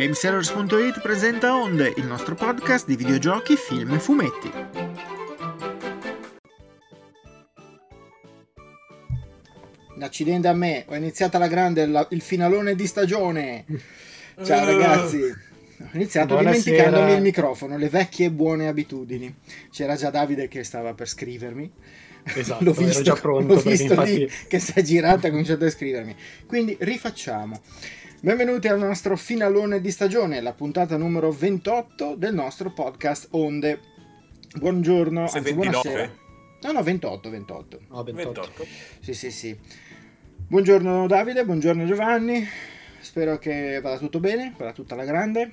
Gamesellers.it presenta Onde, il nostro podcast di videogiochi, film e fumetti. Accidente a me, ho iniziato alla grande la- il finalone di stagione. Ciao ragazzi. Ho iniziato Buonasera. dimenticandomi il microfono, le vecchie buone abitudini. C'era già Davide che stava per scrivermi. Esatto, l'ho ero visto, già pronto, l'ho visto lì infatti- che si è girato e ha cominciato a scrivermi. Quindi rifacciamo. Benvenuti al nostro finalone di stagione, la puntata numero 28 del nostro podcast Onde. Buongiorno, anzi 29. buonasera. No, no, 28, 28. No, 28. 28. Sì, sì, sì. Buongiorno Davide, buongiorno Giovanni. Spero che vada tutto bene, vada tutta la grande.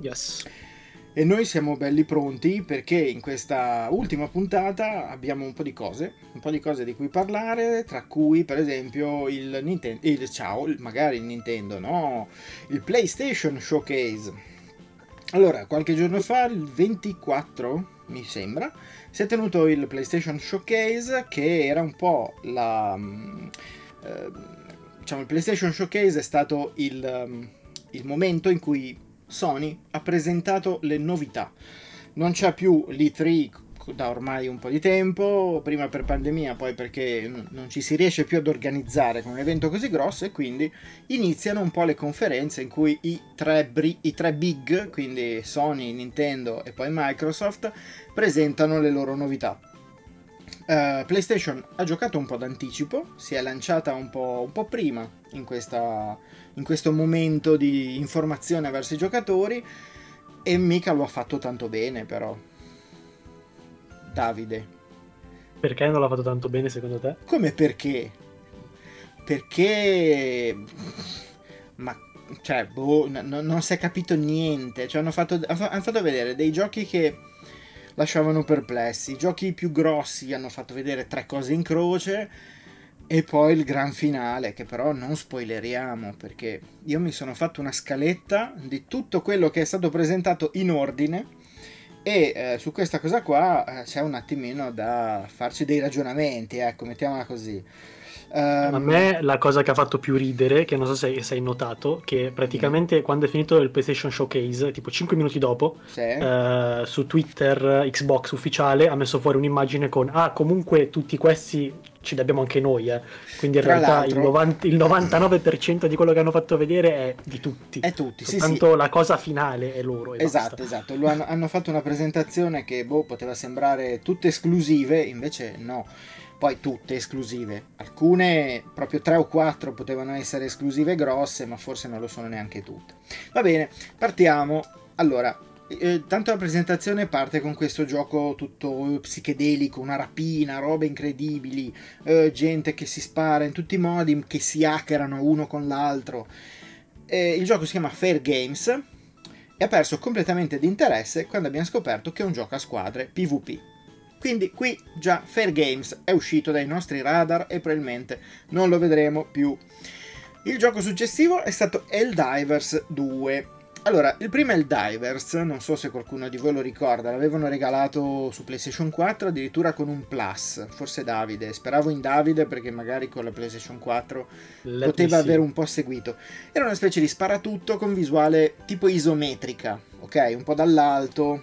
Yes. E noi siamo belli pronti perché in questa ultima puntata abbiamo un po' di cose, un po' di cose di cui parlare, tra cui per esempio il Nintendo, il, ciao, magari il Nintendo, no, il PlayStation Showcase. Allora, qualche giorno fa, il 24, mi sembra, si è tenuto il PlayStation Showcase che era un po' la... eh, diciamo, il PlayStation Showcase è stato il, mm, il momento in cui Sony ha presentato le novità. Non c'è più l'E3 da ormai un po' di tempo, prima per pandemia, poi perché non ci si riesce più ad organizzare con un evento così grosso e quindi iniziano un po' le conferenze in cui i tre, bri- i tre big, quindi Sony, Nintendo e poi Microsoft, presentano le loro novità. Eh, PlayStation ha giocato un po' d'anticipo, si è lanciata un po', un po' prima in, questa, in questo momento di informazione verso i giocatori e mica lo ha fatto tanto bene però. Davide, Perché non l'ha fatto tanto bene secondo te? come perché? Perché... Ma... Cioè, boh, n- n- non si è capito niente. Cioè, hanno fatto, hanno fatto vedere dei giochi che lasciavano perplessi. I giochi più grossi hanno fatto vedere tre cose in croce. E poi il gran finale, che però non spoileriamo, perché io mi sono fatto una scaletta di tutto quello che è stato presentato in ordine. E eh, su questa cosa qua eh, c'è un attimino da farci dei ragionamenti, ecco, mettiamola così. Ehm, A me la cosa che ha fatto più ridere, che non so se se hai notato, che praticamente quando è finito il PlayStation Showcase, tipo 5 minuti dopo, sì. eh, su Twitter Xbox ufficiale ha messo fuori un'immagine con ah comunque tutti questi ce li abbiamo anche noi eh. quindi in Tra realtà il, l'altro- 90 il 99% di quello che hanno fatto vedere è di tutti È tutti, sì, sì. soltanto la cosa finale è loro Esatto, basta. esatto. Hanno, hanno fatto una presentazione che boh, poteva sembrare tutte esclusive, invece no. Poi tutte esclusive. Alcune, proprio tre o quattro, potevano essere esclusive grosse, ma forse non lo sono neanche tutte. Va bene, partiamo. Allora, eh, tanto la presentazione parte con questo gioco tutto psichedelico, una rapina, robe incredibili, eh, gente che si spara in tutti i modi, che si hackerano uno con l'altro. Eh, il gioco si chiama Fair Games e ha perso completamente di interesse quando abbiamo scoperto che è un gioco a squadre PvP. Quindi qui già Fair Games è uscito dai nostri radar e probabilmente non lo vedremo più. Il gioco successivo è stato Helldivers 2. Allora, il primo Helldivers, non so se qualcuno di voi lo ricorda, l'avevano regalato su PlayStation 4 addirittura con un plus, forse Davide, speravo in Davide perché magari con la PlayStation 4 Let me poteva avere un po' seguito. Era una specie di sparatutto con visuale tipo isometrica, ok? Un po' dall'alto.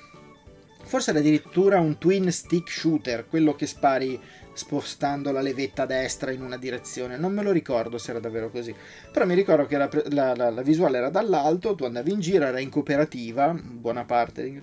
Forse era addirittura un twin stick shooter, quello che spari spostando la levetta destra in una direzione. Non me lo ricordo se era davvero così. Però mi ricordo che la, la- la- la visuale era dall'alto, tu andavi in giro, era in cooperativa, buona parte.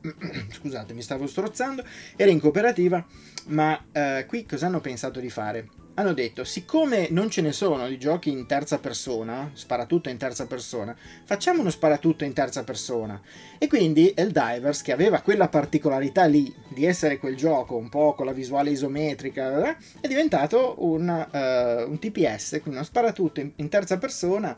Scusate, mi stavo strozzando. Era in cooperativa, ma eh, qui cosa hanno pensato di fare? Hanno detto, siccome non ce ne sono di giochi in terza persona, sparatutto in terza persona, facciamo uno sparatutto in terza persona. E quindi Helldivers, che aveva quella particolarità lì di essere quel gioco un po' con la visuale isometrica, è diventato un, eh, un TPS, quindi uno sparatutto in, in terza persona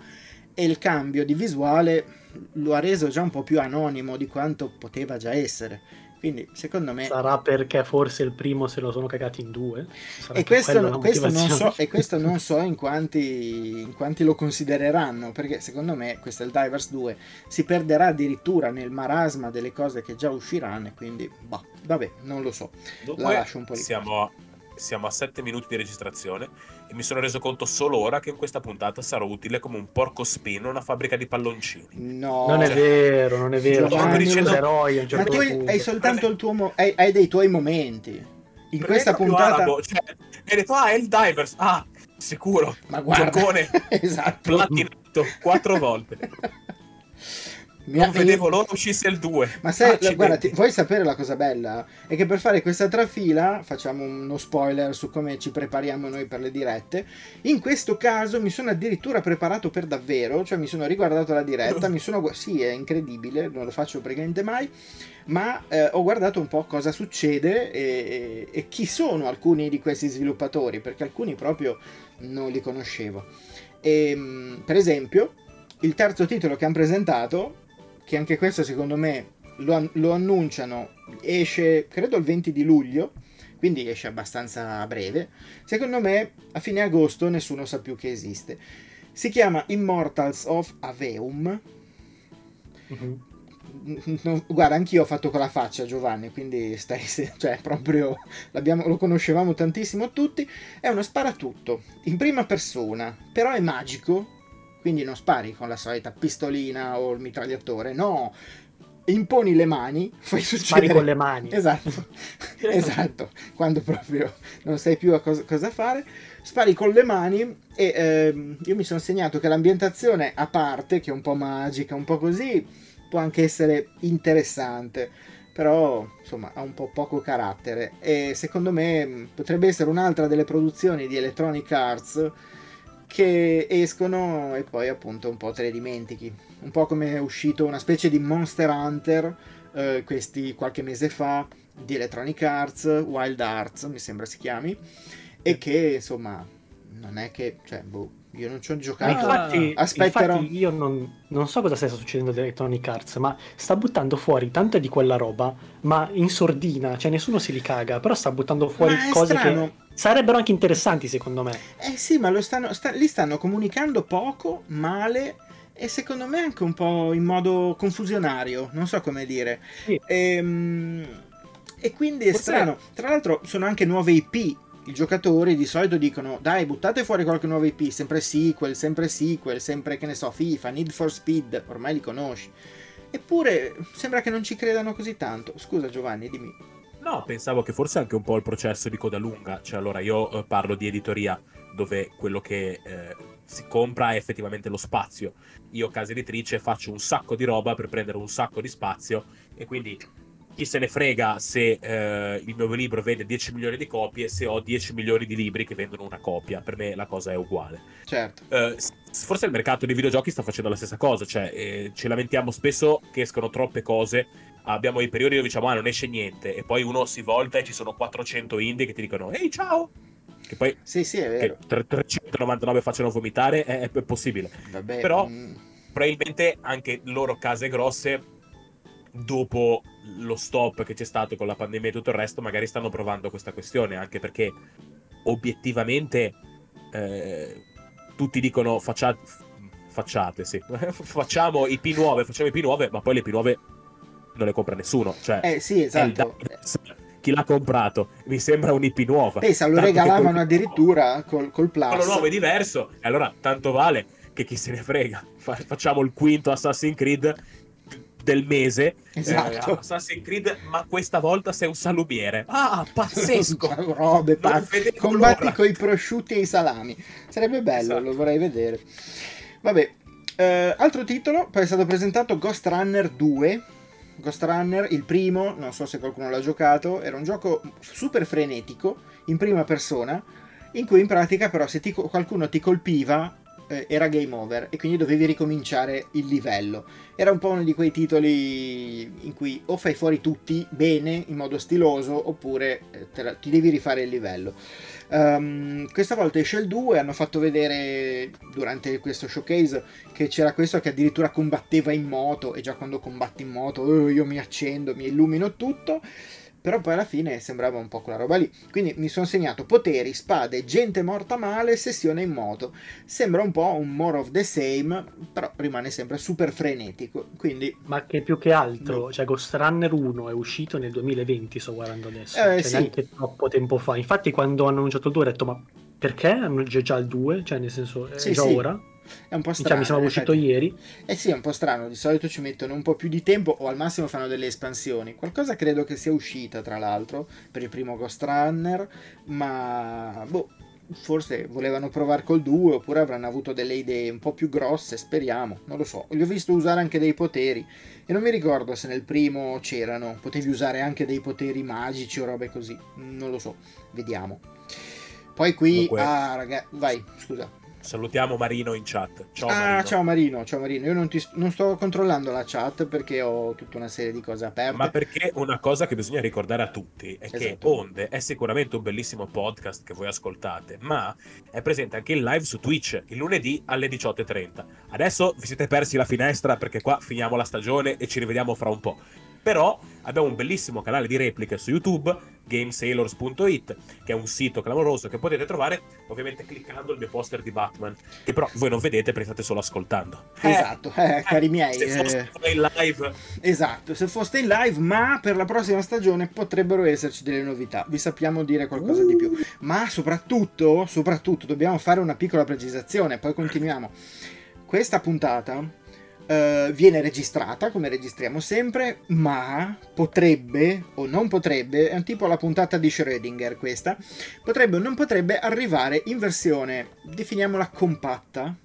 e il cambio di visuale lo ha reso già un po' più anonimo di quanto poteva già essere. Quindi secondo me... sarà perché forse il primo se lo sono cagati in due Sarà E questo, la questo non so, e questo non so in quanti, in quanti lo considereranno, perché secondo me questo è il Divers 2 si perderà addirittura nel marasma delle cose che già usciranno, e quindi, boh, vabbè, non lo so. La Dunque, lascio un po' lì. Siamo, siamo a 7 minuti di registrazione e mi sono reso conto solo ora che in questa puntata sarò utile come un porco spino a una fabbrica di palloncini. No, Non è Cioè- vero, non è vero. Giovanni, eroi a un ma certo tu hai, punto. hai soltanto il tuo mo- hai, hai dei tuoi momenti. In Per questa è puntata arabo, cioè, hai detto, ah, è il Divers. Ah, sicuro. Ma guarda, Giocone. esatto. Platinato quattro volte. Mi Non ha- vedevo l'ora uscisse il 2. Ma sai, guarda, ti- vuoi sapere la cosa bella? È che per fare questa trafila, facciamo uno spoiler su come ci prepariamo noi per le dirette. In questo caso mi sono addirittura preparato per davvero, cioè mi sono riguardato la diretta, mi sono sì, è incredibile, non lo faccio praticamente mai, ma eh, ho guardato un po' cosa succede e, e chi sono alcuni di questi sviluppatori, perché alcuni proprio non li conoscevo. E, per esempio, il terzo titolo che hanno presentato, che anche questo secondo me lo, lo annunciano, esce credo il 20 di luglio, quindi esce abbastanza a breve. Secondo me a fine agosto nessuno sa più che esiste. Si chiama Immortals of Aveum. Mhm. No, guarda, anch'io ho fatto quella faccia, Giovanni, quindi stai, cioè, proprio lo conoscevamo tantissimo tutti. È uno sparatutto in prima persona, però è magico, quindi non spari con la solita pistolina o il mitragliatore, no, imponi le mani, fai Spari succedere... con le mani. Esatto, esatto, quando proprio non sai più a cosa, cosa fare, spari con le mani e ehm, io mi sono segnato che l'ambientazione a parte, che è un po' magica, un po' così, può anche essere interessante, però insomma ha un po' poco carattere. E secondo me potrebbe essere un'altra delle produzioni di Electronic Arts che escono e poi appunto un po' te le dimentichi. Un po' come è uscito una specie di Monster Hunter eh, questi qualche mese fa di Electronic Arts, Wild Arts mi sembra si chiami, e che insomma non è che, cioè, boh, io non ci ho Ma giocato. infatti, Aspetterò. infatti io non, non so cosa stia succedendo ad Electronic Arts, ma sta buttando fuori tanta di quella roba, ma in sordina, cioè nessuno se li caga, però sta buttando fuori Ma è cose strano. che sarebbero anche interessanti secondo me. Eh sì, ma lo stanno, sta- li stanno comunicando poco, male e secondo me anche un po' in modo confusionario, non so come dire. Sì. Ehm, E, quindi è Forse- strano. Tra l'altro sono anche nuove IP. I giocatori di solito dicono dai buttate fuori qualche nuova IP, sempre sequel, sempre sequel, sempre che ne so, FIFA, Need for Speed, ormai li conosci. Eppure sembra che non ci credano così tanto. Scusa Giovanni, dimmi. No, pensavo che forse anche un po' il processo di coda lunga, cioè allora io eh, parlo di editoria dove quello che eh, si compra è effettivamente lo spazio. Io casa editrice faccio un sacco di roba per prendere un sacco di spazio e quindi chi se ne frega se eh, il mio libro vende 10 milioni di copie se ho 10 milioni di libri che vendono una copia. Per me la cosa è uguale. Certo. Eh, forse il mercato dei videogiochi sta facendo la stessa cosa, cioè eh, ci lamentiamo spesso che escono troppe cose, abbiamo i periodi dove diciamo ah non esce niente e poi uno si volta e ci sono 400 indie che ti dicono ehi ciao, che poi Sì, sì, è vero. tre- 399 facciano vomitare è, è possibile. Vabbè, però- mm, Probabilmente anche loro case grosse dopo lo stop che c'è stato con la pandemia e tutto il resto magari stanno provando questa questione anche perché obiettivamente eh, tutti dicono faccia- facciate sì facciamo IP nuove facciamo IP nuove ma poi le IP nuove non le compra nessuno cioè eh sì, esatto. Chi l'ha comprato mi sembra un IP nuova Pensa, lo Tanto regalavano col- addirittura col, col Plus. quello nuovo è diverso e allora tanto vale che chi se ne frega Fa- facciamo il quinto Assassin's Creed del mese Esatto. Eh, Assassin's Creed ma questa volta sei un salumiere ah pazzesco Robe pazze. Combatti con i prosciutti e i salami. Sarebbe bello, Esatto. lo vorrei vedere. Vabbè, eh, altro titolo, poi è stato presentato Ghost Runner 2. Ghost Runner, il primo, non so se qualcuno l'ha giocato, era un gioco super frenetico, in prima persona, in cui in pratica però se ti qualcuno ti colpiva eh, era game over e quindi dovevi ricominciare il livello. Era un po' uno di quei titoli in cui o fai fuori tutti bene, in modo stiloso, oppure eh, la- ti devi rifare il livello. Ehm, questa volta esce il 2, hanno fatto vedere durante questo showcase che c'era questo che addirittura combatteva in moto e già quando combatti in moto eh, io mi accendo, mi illumino tutto. Però poi alla fine sembrava un po' quella roba lì. Quindi mi sono segnato poteri, spade, gente morta male, sessione in moto. Sembra un po' un more of the same, però rimane sempre super frenetico. Quindi... Ma che più che altro, no. cioè Ghost Runner 1 è uscito nel 2020, sto guardando adesso, eh, cioè sì. neanche troppo tempo fa. Infatti quando hanno annunciato il 2 ho detto ma perché hanno già il 2? Cioè nel senso, è sì, già sì. ora? È un po' strano. Cioè, mi sembra uscito ieri. Eh sì, è un po' strano. Di solito ci mettono un po' più di tempo o al massimo fanno delle espansioni. Qualcosa credo che sia uscita, tra l'altro, per il primo Ghost Runner, ma boh, forse volevano provare col 2 oppure avranno avuto delle idee un po' più grosse, speriamo, non lo so. Li ho visto usare anche dei poteri e non mi ricordo se nel primo c'erano, potevi usare anche dei poteri magici o robe così, non lo so, vediamo. Poi qui, Comunque... ah ragazzi, vai, scusa. Salutiamo Marino in chat. Ciao ah, Marino. ciao Marino, ciao Marino. Io non, ti, non, sto controllando la chat perché ho tutta una serie di cose aperte. Ma perché una cosa che bisogna ricordare a tutti è esatto. che Onde è sicuramente un bellissimo podcast che voi ascoltate, ma è presente anche in live su Twitch il lunedì alle 18.30. Adesso vi siete persi la finestra perché qua finiamo la stagione e ci rivediamo fra un po'. Però abbiamo un bellissimo canale di repliche su YouTube, gamesailors.it, che è un sito clamoroso che potete trovare ovviamente cliccando il mio poster di Batman, che però voi non vedete perché state solo ascoltando. Esatto, eh, eh, cari miei. Se foste eh, in live. Esatto, se foste in live, ma per la prossima stagione potrebbero esserci delle novità, vi sappiamo dire qualcosa uh. di più. Uh. Ma soprattutto, soprattutto dobbiamo fare una piccola precisazione, poi continuiamo. Questa puntata Uh, viene registrata come registriamo sempre, ma potrebbe o non potrebbe, è un tipo la puntata di Schrödinger questa, potrebbe o non potrebbe arrivare in versione, definiamola compatta,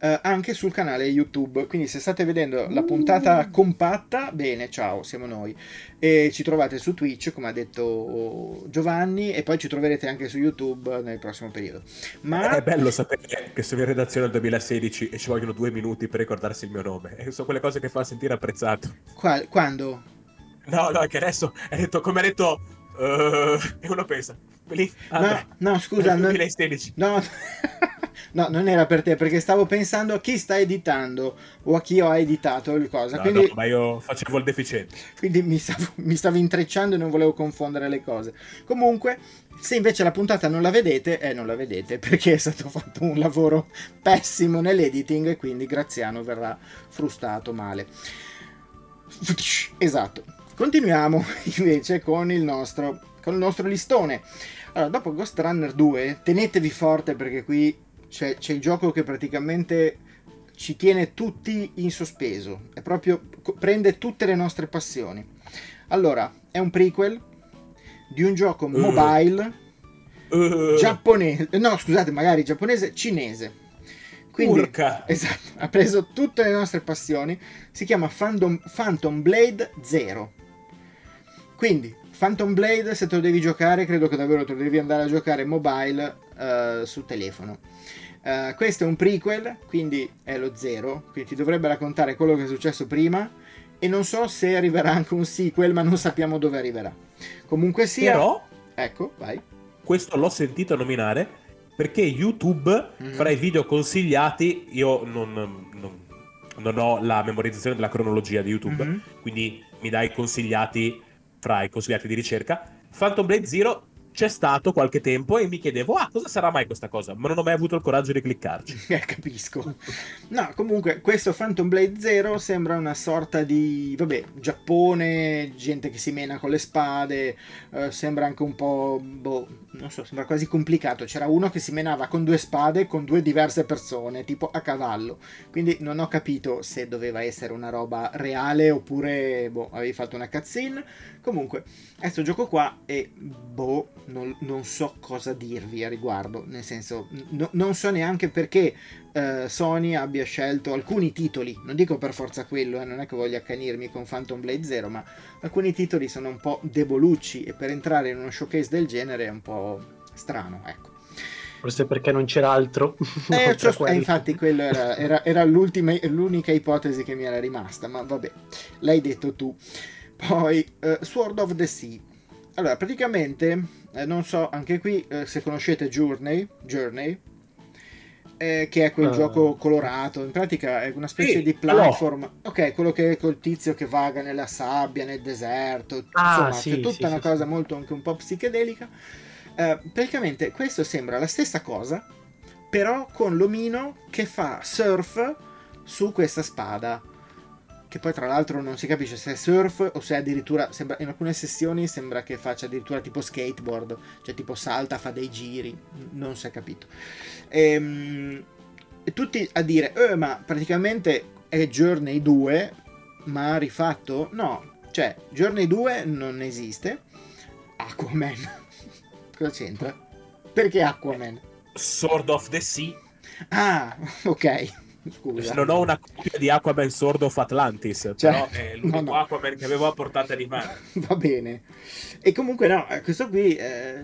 eh, anche sul canale YouTube. Quindi se state vedendo la puntata mm. compatta, bene, ciao, siamo noi. E ci trovate su Twitch, come ha detto Giovanni, e poi ci troverete anche su YouTube nel prossimo periodo. Ma... È bello sapere che sono in redazione nel 2016 e ci vogliono due minuti per ricordarsi il mio nome. E sono quelle cose che fa sentire apprezzato. Qual- quando? No, no, che adesso hai detto, come ha detto, uh, e uno pensa, lì, no, no, scusa, 2016. Non... No, No, non era per te, perché stavo pensando a chi sta editando o a chi ho editato il cosa. No, quindi... no, ma io facevo il deficiente. Quindi mi stavo, mi stavo intrecciando e non volevo confondere le cose. Comunque, se invece la puntata non la vedete, eh, non la vedete perché è stato fatto un lavoro pessimo nell'editing e quindi Graziano verrà frustato male. Esatto. Continuiamo invece con il nostro, con il nostro listone. Allora, dopo Ghost Runner 2, tenetevi forte perché qui c'è, c'è il gioco che praticamente ci tiene tutti in sospeso, è proprio prende tutte le nostre passioni. Allora, è un prequel di un gioco uh. mobile uh. giapponese, no, scusate, magari giapponese, cinese. Quindi, Urca. esatto, ha preso tutte le nostre passioni, si chiama Phantom, Phantom Blade 0. Quindi, Phantom Blade, se te lo devi giocare, credo che davvero te lo devi andare a giocare mobile uh, su telefono. Uh, questo è un prequel, quindi è lo zero, quindi ti dovrebbe raccontare quello che è successo prima e non so se arriverà anche un sequel, ma non sappiamo dove arriverà. Comunque sia... Però... Ecco, vai. Questo l'ho sentito nominare perché YouTube, mm-hmm. fra i video consigliati, io non, non, non, ho la memorizzazione della cronologia di YouTube, mm-hmm. quindi mi dai consigliati fra i consigliati di ricerca. Phantom Blade Zero c'è stato qualche tempo e mi chiedevo, ah, cosa sarà mai questa cosa? Ma non ho mai avuto il coraggio di cliccarci. Eh, capisco. No, comunque, questo Phantom Blade Zero sembra una sorta di, vabbè, Giappone, gente che si mena con le spade, eh, sembra anche un po', boh, non so, sembra quasi complicato. C'era uno che si menava con due spade con due diverse persone, tipo a cavallo. Quindi non ho capito se doveva essere una roba reale oppure, boh, avevi fatto una cutscene. Comunque, questo gioco qua è, boh, non, non, so cosa dirvi a riguardo, nel senso, no, non so neanche perché eh, Sony abbia scelto alcuni titoli, non dico per forza quello, eh, non è che voglio accanirmi con Phantom Blade Zero, ma alcuni titoli sono un po' debolucci e per entrare in uno showcase del genere è un po' strano, ecco. Forse perché non c'era altro. Eh, cioè, eh infatti, quella era, era, era l'unica ipotesi che mi era rimasta, ma vabbè, l'hai detto tu. Poi, uh, Sword of the Sea. Allora, praticamente, eh, non so, anche qui, eh, se conoscete Journey, Journey eh, che è quel uh. gioco colorato. In pratica è una specie sì, di platform. No. Ok, quello che è col tizio che vaga nella sabbia, nel deserto. Ah, insomma, sì, c'è tutta sì, una cosa molto anche un po' psichedelica. Eh, praticamente questo sembra la stessa cosa, però con l'omino che fa surf su questa spada che poi tra l'altro non si capisce se è surf o se addirittura sembra, in alcune sessioni sembra che faccia addirittura tipo skateboard, cioè tipo salta, fa dei giri, non si è capito. E, ehm, e tutti a dire, eh, ma praticamente è Journey 2, ma rifatto? No, cioè Journey 2 non esiste. Aquaman, cosa c'entra? Perché Aquaman? Sword of the Sea. Ah, ok. Scusa. Non ho una copia di Aquaman Sword of Atlantis, cioè, però è l'unico no, no. Aquaman che avevo a portata di mano. Va bene. E comunque no, eh, questo qui è,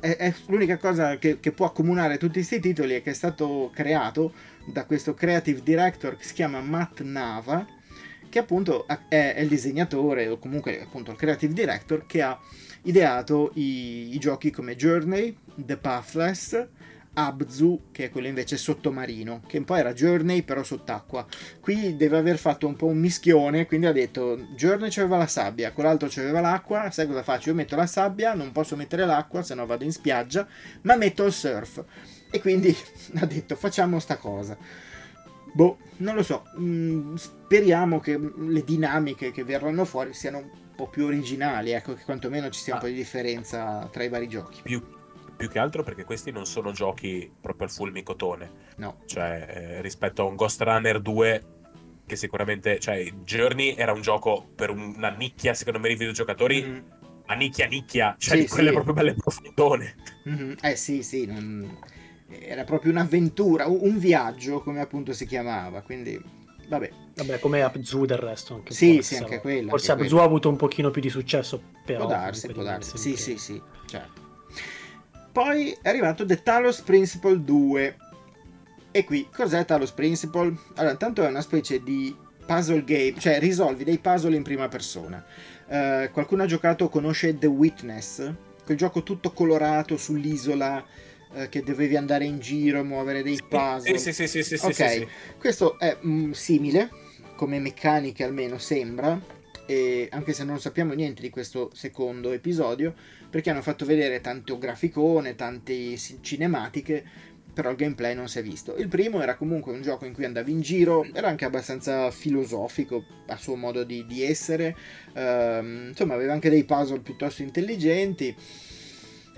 è, è l'unica cosa che, che, può accomunare tutti questi titoli e che è stato creato da questo creative director che si chiama Matt Nava, che appunto è, è il disegnatore o comunque appunto il creative director che ha ideato i, i giochi come Journey, The Pathless, Abzu, che è quello invece sottomarino, che un po' era Journey però sott'acqua. Qui deve aver fatto un po' un mischione, quindi ha detto Journey c'aveva la sabbia, quell'altro c'aveva l'acqua, sai cosa faccio? Io metto la sabbia, non posso mettere l'acqua, se no vado in spiaggia, ma metto il surf. E quindi ha detto facciamo sta cosa. Boh, non lo so, mm, speriamo che le dinamiche che verranno fuori siano un po' più originali, ecco, che quantomeno ci sia un po' di differenza tra i vari giochi. Più, più che altro perché questi non sono giochi proprio al fulmicotone. No. Cioè, eh, rispetto a un Ghost Runner 2 che sicuramente, cioè, Journey era un gioco per una nicchia, secondo me, di videogiocatori, mm-hmm. a nicchia nicchia, cioè sì, di quelle sì. proprio belle profondone. Mm-hmm. Eh sì, sì, non... era proprio un'avventura, un viaggio, come appunto si chiamava, quindi vabbè. Vabbè, come Abzu del resto. Anche sì, sì, anche quello. Forse Abzu ha avuto un pochino più di successo, però... Può darsi, può darsi. Sì, sì, sì, certo. Poi è arrivato The Talos Principle 2. E qui, cos'è Talos Principle? Allora, intanto è una specie di puzzle game, cioè risolvi dei puzzle in prima persona. Uh, qualcuno ha giocato, conosce The Witness? Quel gioco tutto colorato sull'isola uh, che dovevi andare in giro, muovere dei puzzle. Sì, sì, sì, sì, Ok, sì, sì. questo è mm, simile, come meccaniche almeno sembra, e anche se non sappiamo niente di questo secondo episodio, perché hanno fatto vedere tanto graficone, tante cinematiche, però il gameplay non si è visto. Il primo era comunque un gioco in cui andavi in giro, era anche abbastanza filosofico a suo modo di, di essere, uh, insomma aveva anche dei puzzle piuttosto intelligenti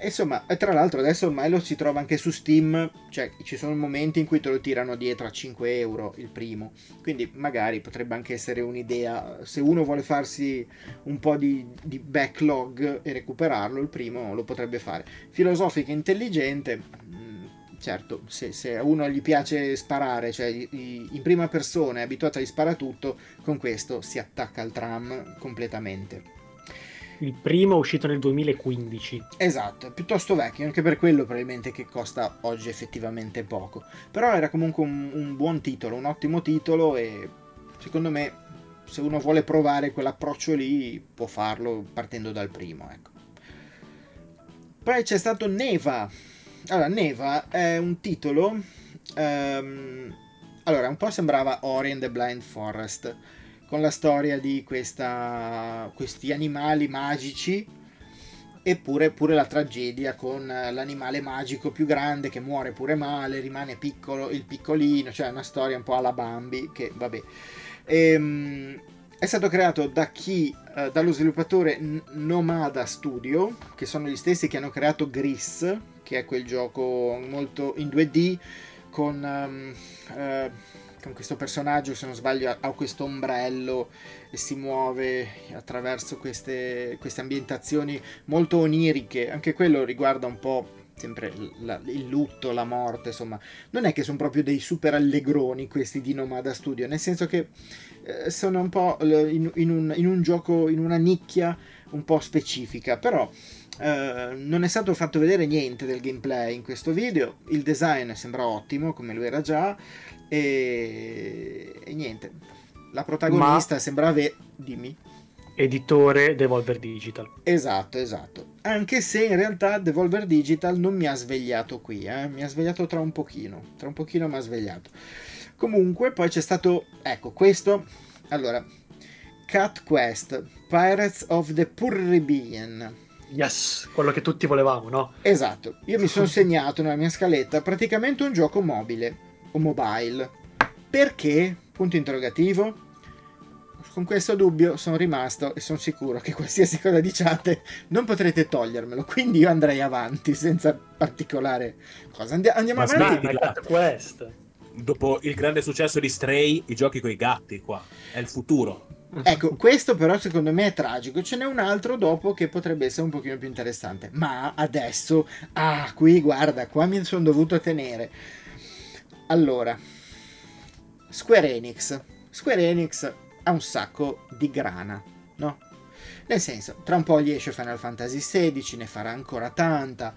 insomma, tra l'altro adesso ormai lo si trova anche su Steam, cioè ci sono momenti in cui te lo tirano dietro a 5 euro il primo, quindi magari potrebbe anche essere un'idea, se uno vuole farsi un po' di, di backlog e recuperarlo, il primo lo potrebbe fare. Filosofica intelligente, mm, certo, se, se, a uno gli piace sparare, cioè in prima persona è abituato a sparare tutto, con questo si attacca al tram completamente. Il primo è uscito nel 2015. Esatto, è piuttosto vecchio, anche per quello probabilmente che costa oggi effettivamente poco. Però era comunque un, un buon titolo, un ottimo titolo e secondo me se uno vuole provare quell'approccio lì può farlo partendo dal primo, ecco. Poi c'è stato Neva. Allora, Neva è un titolo... Um, allora, un po' sembrava Ori and the Blind Forest con la storia di questa, questi animali magici eppure pure la tragedia con l'animale magico più grande che muore pure male, rimane piccolo il piccolino, cioè una storia un po' alla Bambi che vabbè. Ehm, è stato creato da chi? Eh, dallo sviluppatore Nomada Studio, che sono gli stessi che hanno creato Gris, che è quel gioco molto in 2D con um, eh, con questo personaggio, se non sbaglio, ha questo ombrello e si muove attraverso queste, queste ambientazioni molto oniriche. Anche quello riguarda un po' sempre la, il lutto, la morte, insomma, non è che sono proprio dei super allegroni questi di Nomada Studio, nel senso che eh, sono un po' in, in, un, in, un, gioco, in una nicchia un po' specifica, però eh, non è stato fatto vedere niente del gameplay in questo video, il design sembra ottimo come lo era già, e, e niente. La protagonista Ma... sembra avere. Dimmi. editore Devolver Digital. Esatto, esatto. Anche se in realtà Devolver Digital non mi ha svegliato qui, eh? mi ha svegliato tra un pochino, tra un pochino mi ha svegliato. Comunque poi c'è stato, ecco, questo, allora, Cat Quest, Pirates of the Caribbean. Yes, quello che tutti volevamo, no? Esatto, io mi sono segnato nella mia scaletta praticamente un gioco mobile o mobile. Perché? Punto interrogativo con questo dubbio sono rimasto e sono sicuro che qualsiasi cosa diciate non potrete togliermelo. Quindi io andrei avanti senza particolare cosa. Andi- andiamo ma avanti. Ma quest. Dopo il grande successo di Stray, i giochi con i gatti qua. È il futuro. Ecco, questo però secondo me è tragico. Ce n'è un altro dopo che potrebbe essere un pochino più interessante. Ma adesso, ah, qui guarda, qua mi sono dovuto tenere. Allora, Square Enix. Square Enix ha un sacco di grana, no? Nel senso, tra un po' gli esce Final Fantasy XVI, ne farà ancora tanta,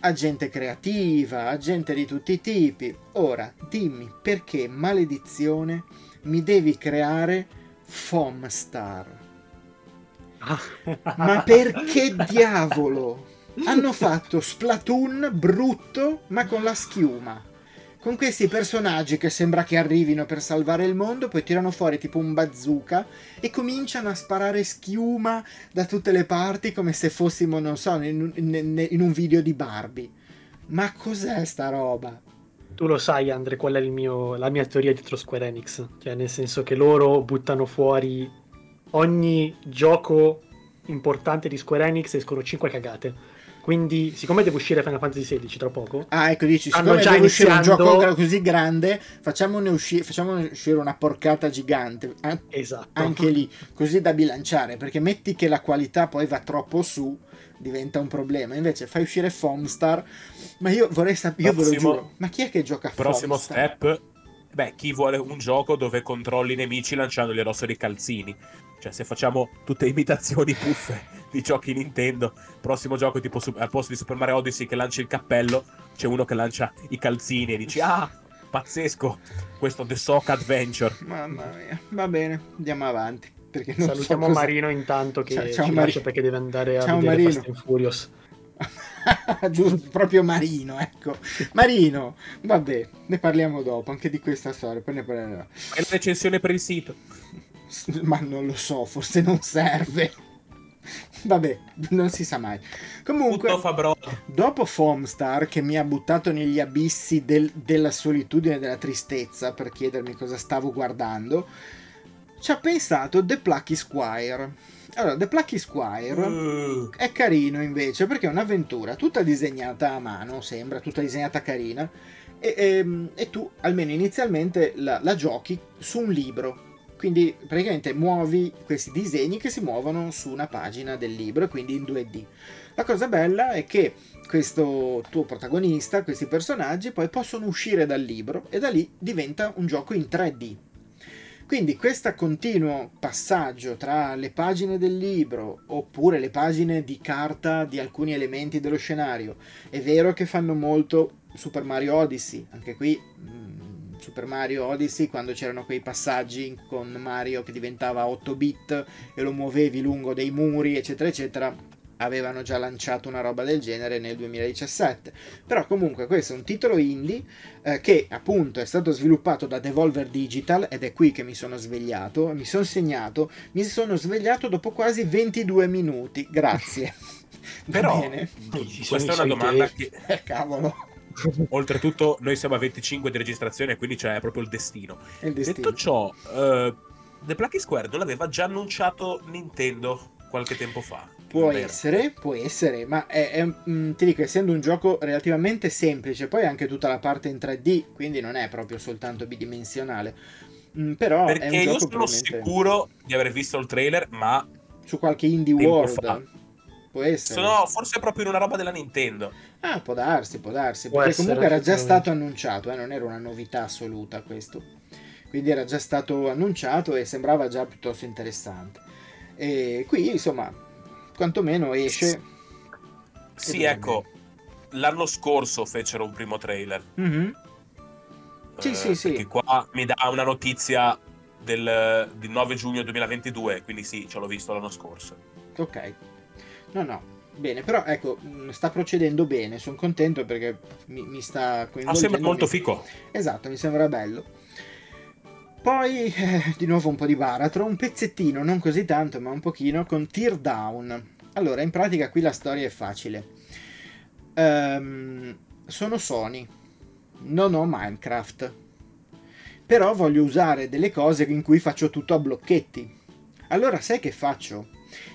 ha gente creativa, ha gente di tutti i tipi. Ora, dimmi perché, maledizione, mi devi creare Fomstar? Ma perché diavolo? Hanno fatto Splatoon brutto, ma con la schiuma con questi personaggi che sembra che arrivino per salvare il mondo, poi tirano fuori tipo un bazooka e cominciano a sparare schiuma da tutte le parti come se fossimo, non so, in, in, in un video di Barbie. Ma cos'è sta roba? Tu lo sai, Andre, qual è mio, la mia teoria dietro Square Enix? Cioè, nel senso che loro buttano fuori ogni gioco importante di Square Enix escono 5 cagate quindi, siccome deve uscire Final Fantasy XVI tra poco, ah, ecco, dici, siccome già deve iniziando... uscire un gioco così grande, facciamone, usci- facciamone uscire una porcata gigante. An- esatto. Anche lì, così da bilanciare, perché metti che la qualità poi va troppo su, diventa un problema. Invece fai uscire Foamstar, ma io vorrei sapere, io ve lo giuro, ma chi è che gioca a Prossimo Foamstar? step, beh, chi vuole un gioco dove controlli i nemici lanciandogli addosso dei calzini. Cioè, se facciamo tutte imitazioni puffe di giochi Nintendo, prossimo gioco tipo al posto di Super Mario Odyssey che lancia il cappello, c'è uno che lancia i calzini e dici ah, pazzesco, questo The Sock Adventure. Mamma mia, va bene, andiamo avanti. Salutiamo so cosa... Marino intanto che ciao, ciao Mari... perché deve andare a ciao, vedere Marino. Fast and Furious. Giusto, proprio Marino, ecco. Marino, vabbè, ne parliamo dopo anche di questa storia, poi ne parlerò. È la recensione per il sito. ma non lo so, forse non serve. Vabbè, non si sa mai. Comunque, dopo Foamstar che mi ha buttato negli abissi del, della solitudine e della tristezza per chiedermi cosa stavo guardando, ci ha pensato The Plucky Squire. Allora, The Plucky Squire uh. è carino invece perché è un'avventura tutta disegnata a mano, sembra tutta disegnata carina. E, e, ehm, e tu, almeno inizialmente, la, la giochi su un libro quindi praticamente muovi questi disegni che si muovono su una pagina del libro, quindi in 2D. La cosa bella è che questo tuo protagonista, questi personaggi, poi possono uscire dal libro e da lì diventa un gioco in 3D. Quindi questo continuo passaggio tra le pagine del libro oppure le pagine di carta di alcuni elementi dello scenario, è vero che fanno molto Super Mario Odyssey, anche qui mm, Super Mario Odyssey quando c'erano quei passaggi con Mario che diventava 8 bit e lo muovevi lungo dei muri eccetera eccetera avevano già lanciato una roba del genere nel 2017 però comunque questo è un titolo indie eh, che appunto è stato sviluppato da Devolver Digital ed è qui che mi sono svegliato mi sono segnato mi sono svegliato dopo quasi 22 minuti. Grazie. Però bene. questa è una domanda che eh, cavolo Oltretutto, noi siamo a 25 di registrazione, quindi c'è proprio il destino. il destino. Detto ciò, uh, The Plucky Square non l'aveva già annunciato Nintendo qualche tempo fa. Può essere, può essere, ma è, è, mm, ti dico, essendo un gioco relativamente semplice, poi anche tutta la parte in 3D, quindi non è proprio soltanto bidimensionale. Mm, però Perché è un io sono probabilmente... sicuro di aver visto il trailer, ma su qualche indie world. Fa. Può essere. No, forse proprio in una roba della Nintendo. Ah, può darsi, può darsi. Può perché comunque era già stato annunciato, eh, non era una novità assoluta questo. Quindi era già stato annunciato e sembrava già piuttosto interessante. E qui, insomma, quantomeno esce. Sì, ecco. L'anno scorso fecero un primo trailer. Mm-hmm. Sì, eh, sì, sì. Che qua mi dà una notizia del, del 9 giugno 2022, quindi sì, ce l'ho visto l'anno scorso. Ok. No, no, bene, però ecco, mm, sta procedendo bene, sono contento perché mi, mi sta coinvolgendo. Ah, sembra molto fico. Esatto, mi sembra bello. Poi, eh, di nuovo un po' di baratro, un pezzettino, non così tanto, ma un pochino, con Teardown. Allora, in pratica qui la storia è facile. Um, sono Sony, non ho Minecraft, però voglio usare delle cose in cui faccio tutto a blocchetti. Allora, sai che faccio?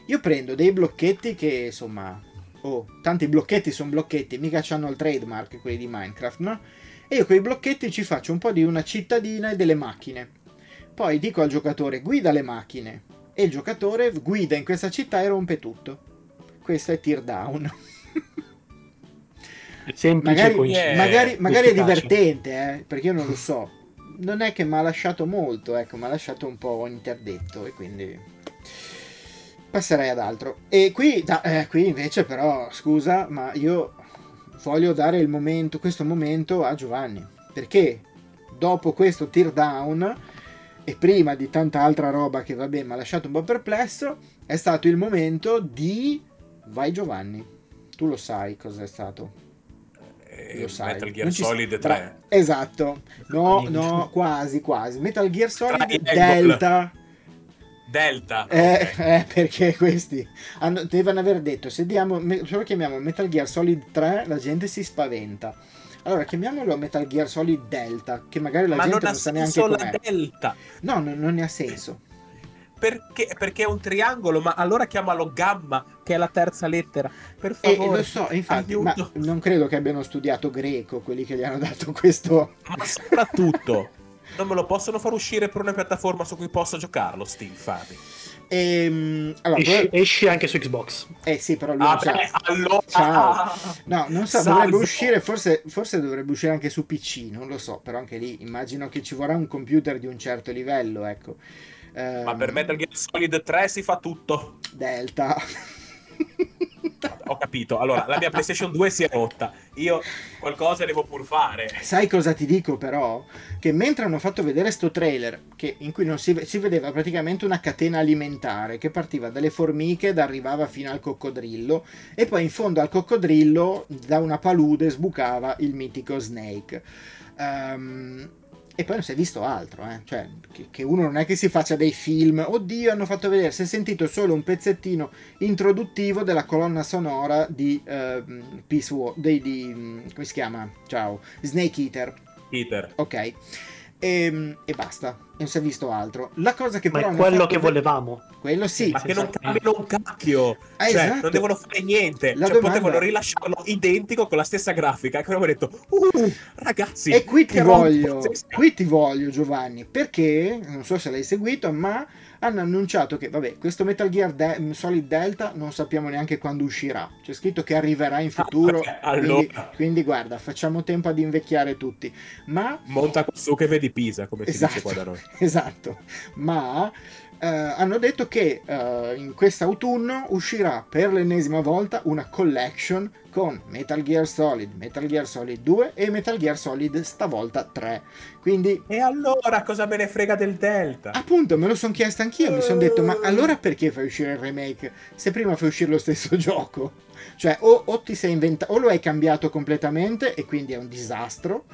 Io prendo dei blocchetti che, insomma, oh, tanti blocchetti sono blocchetti, mica hanno il trademark quelli di Minecraft, no? E io con i blocchetti ci faccio un po' di una cittadina e delle macchine. Poi dico al giocatore guida le macchine e il giocatore guida in questa città e rompe tutto. Questo è Teardown. Semplice magari, è magari, magari è divertente, eh, perché io non lo so. Non è che mi ha lasciato molto, ecco, mi ha lasciato un po' interdetto e quindi passerei ad altro. E qui, da, eh, qui invece però, scusa, ma io voglio dare il momento, questo momento a Giovanni, perché dopo questo teardown e prima di tanta altra roba che vabbè mi ha lasciato un po' perplesso, è stato il momento di... Vai Giovanni, tu lo sai cosa è stato. Eh, lo sai. Metal Gear Solid 3. Bra- esatto. No, no, quasi, quasi. Metal Gear Solid Delta. Delta. Eh, okay. eh, perché questi hanno, devono aver detto se, diamo, se lo chiamiamo Metal Gear Solid 3 la gente si spaventa. Allora chiamiamolo Metal Gear Solid Delta, che magari la Ma gente non, non sa neanche com'è. la Delta. No, non, non ne ha senso. Perché, perché, è un triangolo, ma allora chiamalo gamma, che è la terza lettera. Per favore. Eh, lo so, infatti, ma non credo che abbiano studiato greco quelli che gli hanno dato questo. Ma soprattutto, non me lo possono far uscire per una piattaforma su cui posso giocarlo, Steve Fabi. Ehm, allora, esci, esci, anche su Xbox. Eh sì, però lui ah, già... beh, allora... Ciao. No, non so, Salve. dovrebbe uscire, forse, forse dovrebbe uscire anche su PC, non lo so, però anche lì immagino che ci vorrà un computer di un certo livello, ecco. Ehm... Ma per Metal Gear Solid 3 si fa tutto. Delta. Ho capito. Allora, la mia PlayStation 2 si è rotta. Io qualcosa devo pur fare. Sai cosa ti dico però? Che mentre hanno fatto vedere sto trailer, che, in cui si, si, vedeva praticamente una catena alimentare che partiva dalle formiche ed arrivava fino al coccodrillo, e poi in fondo al coccodrillo, da una palude, sbucava il mitico Snake. Um, e poi non si è visto altro, eh? cioè che, uno non è che si faccia dei film, oddio hanno fatto vedere, si è sentito solo un pezzettino introduttivo della colonna sonora di uh, Peace War, di, di, come si chiama? Ciao, Snake Eater. Eater. Ok. E, ehm, e, basta, non si è visto altro. La cosa che Ma però è quello che volevamo. Quello sì. Ma che non cambiano un cacchio. Ah, cioè, esatto. non devono fare niente. La cioè, domanda... potevano rilasciarlo identico con la stessa grafica. E abbiamo detto, uh, ragazzi. E qui ti voglio, qui ti voglio, Giovanni, perché non so se l'hai seguito, ma hanno annunciato che, vabbè, questo Metal Gear De- Solid Delta non sappiamo neanche quando uscirà. C'è scritto che arriverà in futuro. Ah, allora. quindi, quindi, guarda, facciamo tempo ad invecchiare tutti. Ma... Monta su che vedi Pisa, come esatto, si dice qua da noi. Esatto. Ma Uh, hanno detto che uh, in quest'autunno uscirà per l'ennesima volta una collection con Metal Gear Solid, Metal Gear Solid 2 e Metal Gear Solid stavolta 3. Quindi... E allora cosa me ne frega del Delta? Appunto, me lo sono chiesto anch'io, mi sono detto, ma allora perché fai uscire il remake se prima fai uscire lo stesso gioco? Cioè, o, o ti sei inventato, o lo hai cambiato completamente e quindi è un disastro,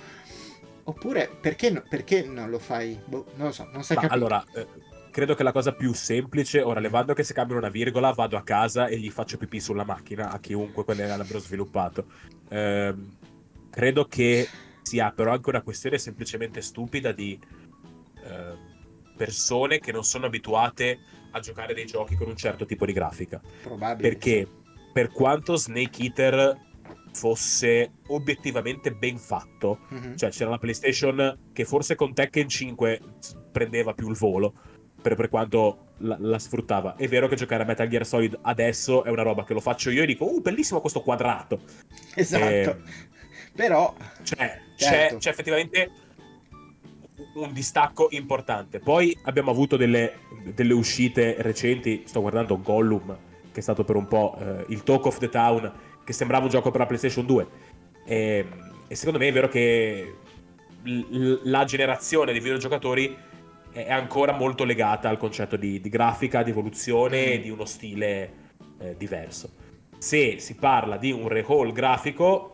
oppure perché, no, perché non lo fai? Boh, non lo so, non sai capire. Allora... Eh credo che la cosa più semplice, ora levando che se cambiano una virgola, vado a casa e gli faccio pipì sulla macchina a chiunque quelle l'abbiano sviluppato. Eh, credo che sia però anche una questione semplicemente stupida di eh, persone che non sono abituate a giocare dei giochi con un certo tipo di grafica. Probabile. Perché per quanto Snake Eater fosse obiettivamente ben fatto, mm-hmm. cioè c'era la PlayStation che forse con Tekken 5 prendeva più il volo, per, per quanto la, la, sfruttava. È vero che giocare a Metal Gear Solid adesso è una roba che lo faccio io e dico, uh, bellissimo questo quadrato. Esatto. Eh, Però... Cioè, certo. c'è, c'è, effettivamente un distacco importante. Poi abbiamo avuto delle, delle, uscite recenti, sto guardando Gollum, che è stato per un po' eh, il Talk of the Town, che sembrava un gioco per la PlayStation 2. E, e secondo me è vero che l- la generazione di videogiocatori è ancora molto legata al concetto di, di grafica, di evoluzione e di uno stile eh, diverso. Se si parla di un rehaul grafico,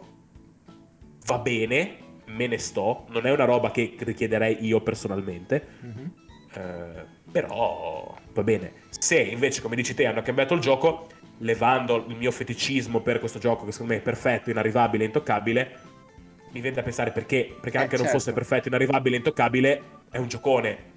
va bene, me ne sto, non è una roba che richiederei io personalmente, mm-hmm. eh, però va bene. Se invece, come dici te, hanno cambiato il gioco, levando il mio feticismo per questo gioco che secondo me è perfetto, inarrivabile, intoccabile, mi viene da pensare perché, perché eh, anche certo. non fosse perfetto, inarrivabile, intoccabile, è un giocone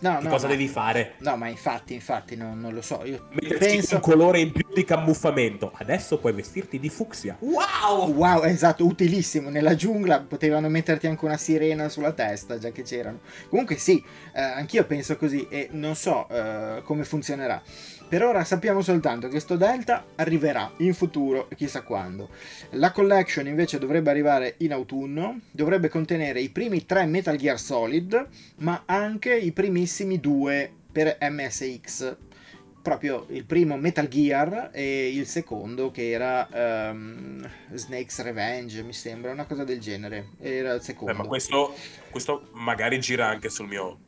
No, che no, cosa ma... devi fare? No, ma infatti, infatti, no, non lo so. Io Metterci penso... un colore in più di camuffamento. Adesso puoi vestirti di fucsia. Wow! Wow, esatto, utilissimo. Nella giungla potevano metterti anche una sirena sulla testa, già che c'erano. Comunque sì, eh, anch'io penso così e non so eh, come funzionerà. Per ora sappiamo soltanto che sto Delta arriverà in futuro, chissà quando. La collection invece dovrebbe arrivare in autunno, dovrebbe contenere i primi tre Metal Gear Solid, ma anche i primissimi due per MSX. Proprio il primo Metal Gear e il secondo che era um, Snake's Revenge, mi sembra, una cosa del genere. Era il secondo. Beh, ma questo, questo magari gira anche sul mio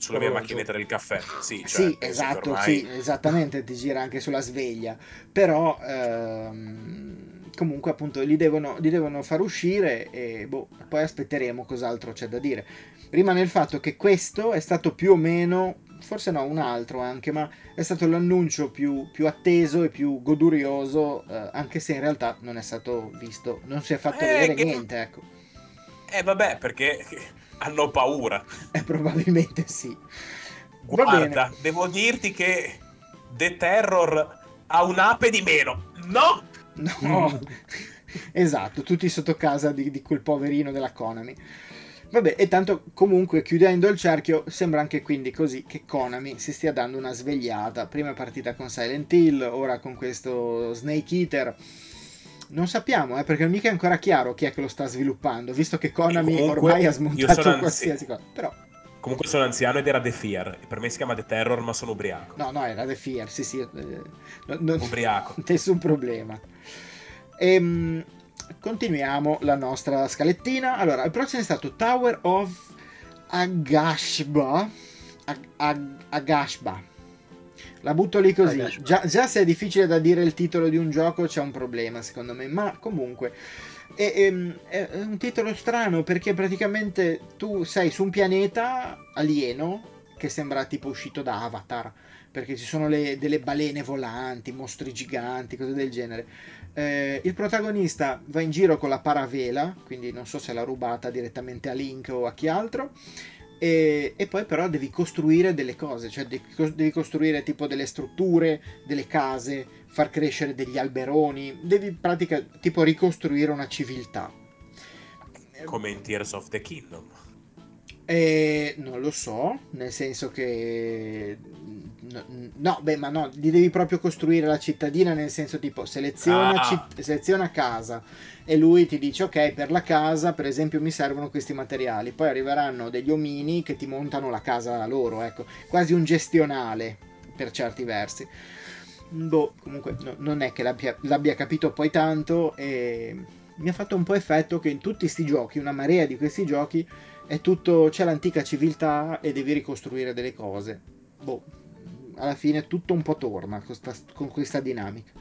sulla mia macchinetta del caffè. Sì, cioè, sì esatto, ormai... sì, esattamente, ti gira anche sulla sveglia. Però ehm, comunque appunto li devono, li devono, far uscire e boh, poi aspetteremo cos'altro c'è da dire. Rimane il fatto che questo è stato più o meno, forse no, un altro anche, ma è stato l'annuncio più, più atteso e più godurioso, eh, anche se in realtà non è stato visto, non si è fatto eh, vedere che... niente, ecco. Eh vabbè, perché hanno paura. Eh, probabilmente sì. Guarda, devo dirti che The Terror ha un'ape di meno. No! No! esatto, tutti sotto casa di, di quel poverino della Konami. Vabbè, e tanto comunque chiudendo il cerchio, sembra anche quindi così che Konami si stia dando una svegliata. Prima partita con Silent Hill, ora con questo Snake Eater non sappiamo, eh, perché non mica è ancora chiaro chi è che lo sta sviluppando, visto che Konami ormai ha smontato qualsiasi cosa. Però... Comunque sono anziano ed era The Fear. Per me si chiama The Terror, ma sono ubriaco. No, no, era The Fear, sì, sì. Eh, non, ubriaco. Nessun problema. Ehm, continuiamo la nostra scalettina. Allora, il prossimo è stato Tower of Agashba. Ag- Ag- Agashba. La butto lì così. Già, già, se è difficile da dire il titolo di un gioco c'è un problema secondo me, ma comunque è, è, è un titolo strano perché praticamente tu sei su un pianeta alieno che sembra tipo uscito da Avatar perché ci sono le, delle balene volanti, mostri giganti, cose del genere. Eh, il protagonista va in giro con la paravela, quindi non so se l'ha rubata direttamente a Link o a chi altro, e, e, poi però devi costruire delle cose, cioè devi costruire tipo delle strutture, delle case, far crescere degli alberoni, devi pratica tipo ricostruire una civiltà. Come in Tears of the Kingdom. E non lo so, nel senso che no, beh, ma no, li devi proprio costruire la cittadina nel senso tipo seleziona, ah. citt- seleziona casa e lui ti dice ok per la casa per esempio mi servono questi materiali. Poi arriveranno degli omini che ti montano la casa loro ecco quasi un gestionale per certi versi. Boh comunque no, non è che l'abbia, l'abbia capito poi tanto e mi ha fatto un po' effetto che in tutti questi giochi una marea di questi giochi è tutto c'è l'antica civiltà e devi ricostruire delle cose. Boh alla fine tutto un po' torna con questa, con questa dinamica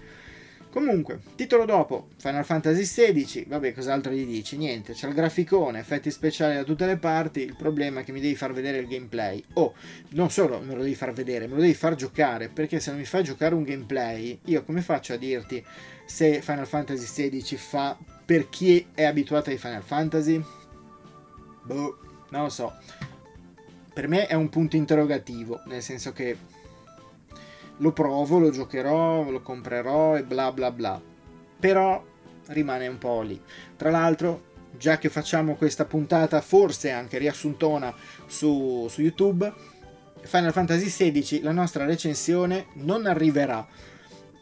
Comunque, titolo dopo, Final Fantasy XVI, vabbè, cos'altro gli dici? Niente, c'è il graficone, effetti speciali da tutte le parti, il problema è che mi devi far vedere il gameplay. O, oh, non solo me lo devi far vedere, me lo devi far giocare, perché se non mi fai giocare un gameplay, io come faccio a dirti se Final Fantasy XVI fa per chi è abituato ai Final Fantasy? Boh, non lo so. Per me è un punto interrogativo, nel senso che lo provo, lo giocherò, lo comprerò e bla bla bla. Però rimane un po' lì. Tra l'altro, già che facciamo questa puntata, forse anche riassuntona su, su YouTube, Final Fantasy XVI, la nostra recensione non arriverà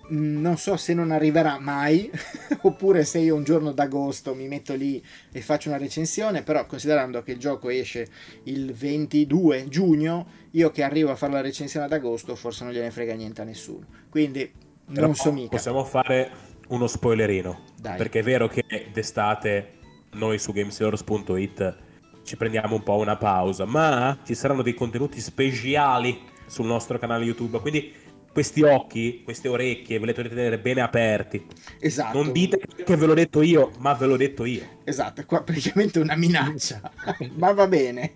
non so se non arriverà mai, oppure se io un giorno d'agosto mi metto lì e faccio una recensione, però considerando che il gioco esce il 22 giugno, io che arrivo a fare la recensione ad agosto forse non gliene frega niente a nessuno. Quindi non so mica. Possiamo fare uno spoilerino, Dai. perché è vero che d'estate noi su gameseors.it ci prendiamo un po' una pausa, ma ci saranno dei contenuti speciali sul nostro canale YouTube, quindi questi occhi, queste orecchie, ve le dovete tenere bene aperti. Esatto. Non dite che ve l'ho detto io, ma ve l'ho detto io. Esatto, qua praticamente una minaccia, ma va bene.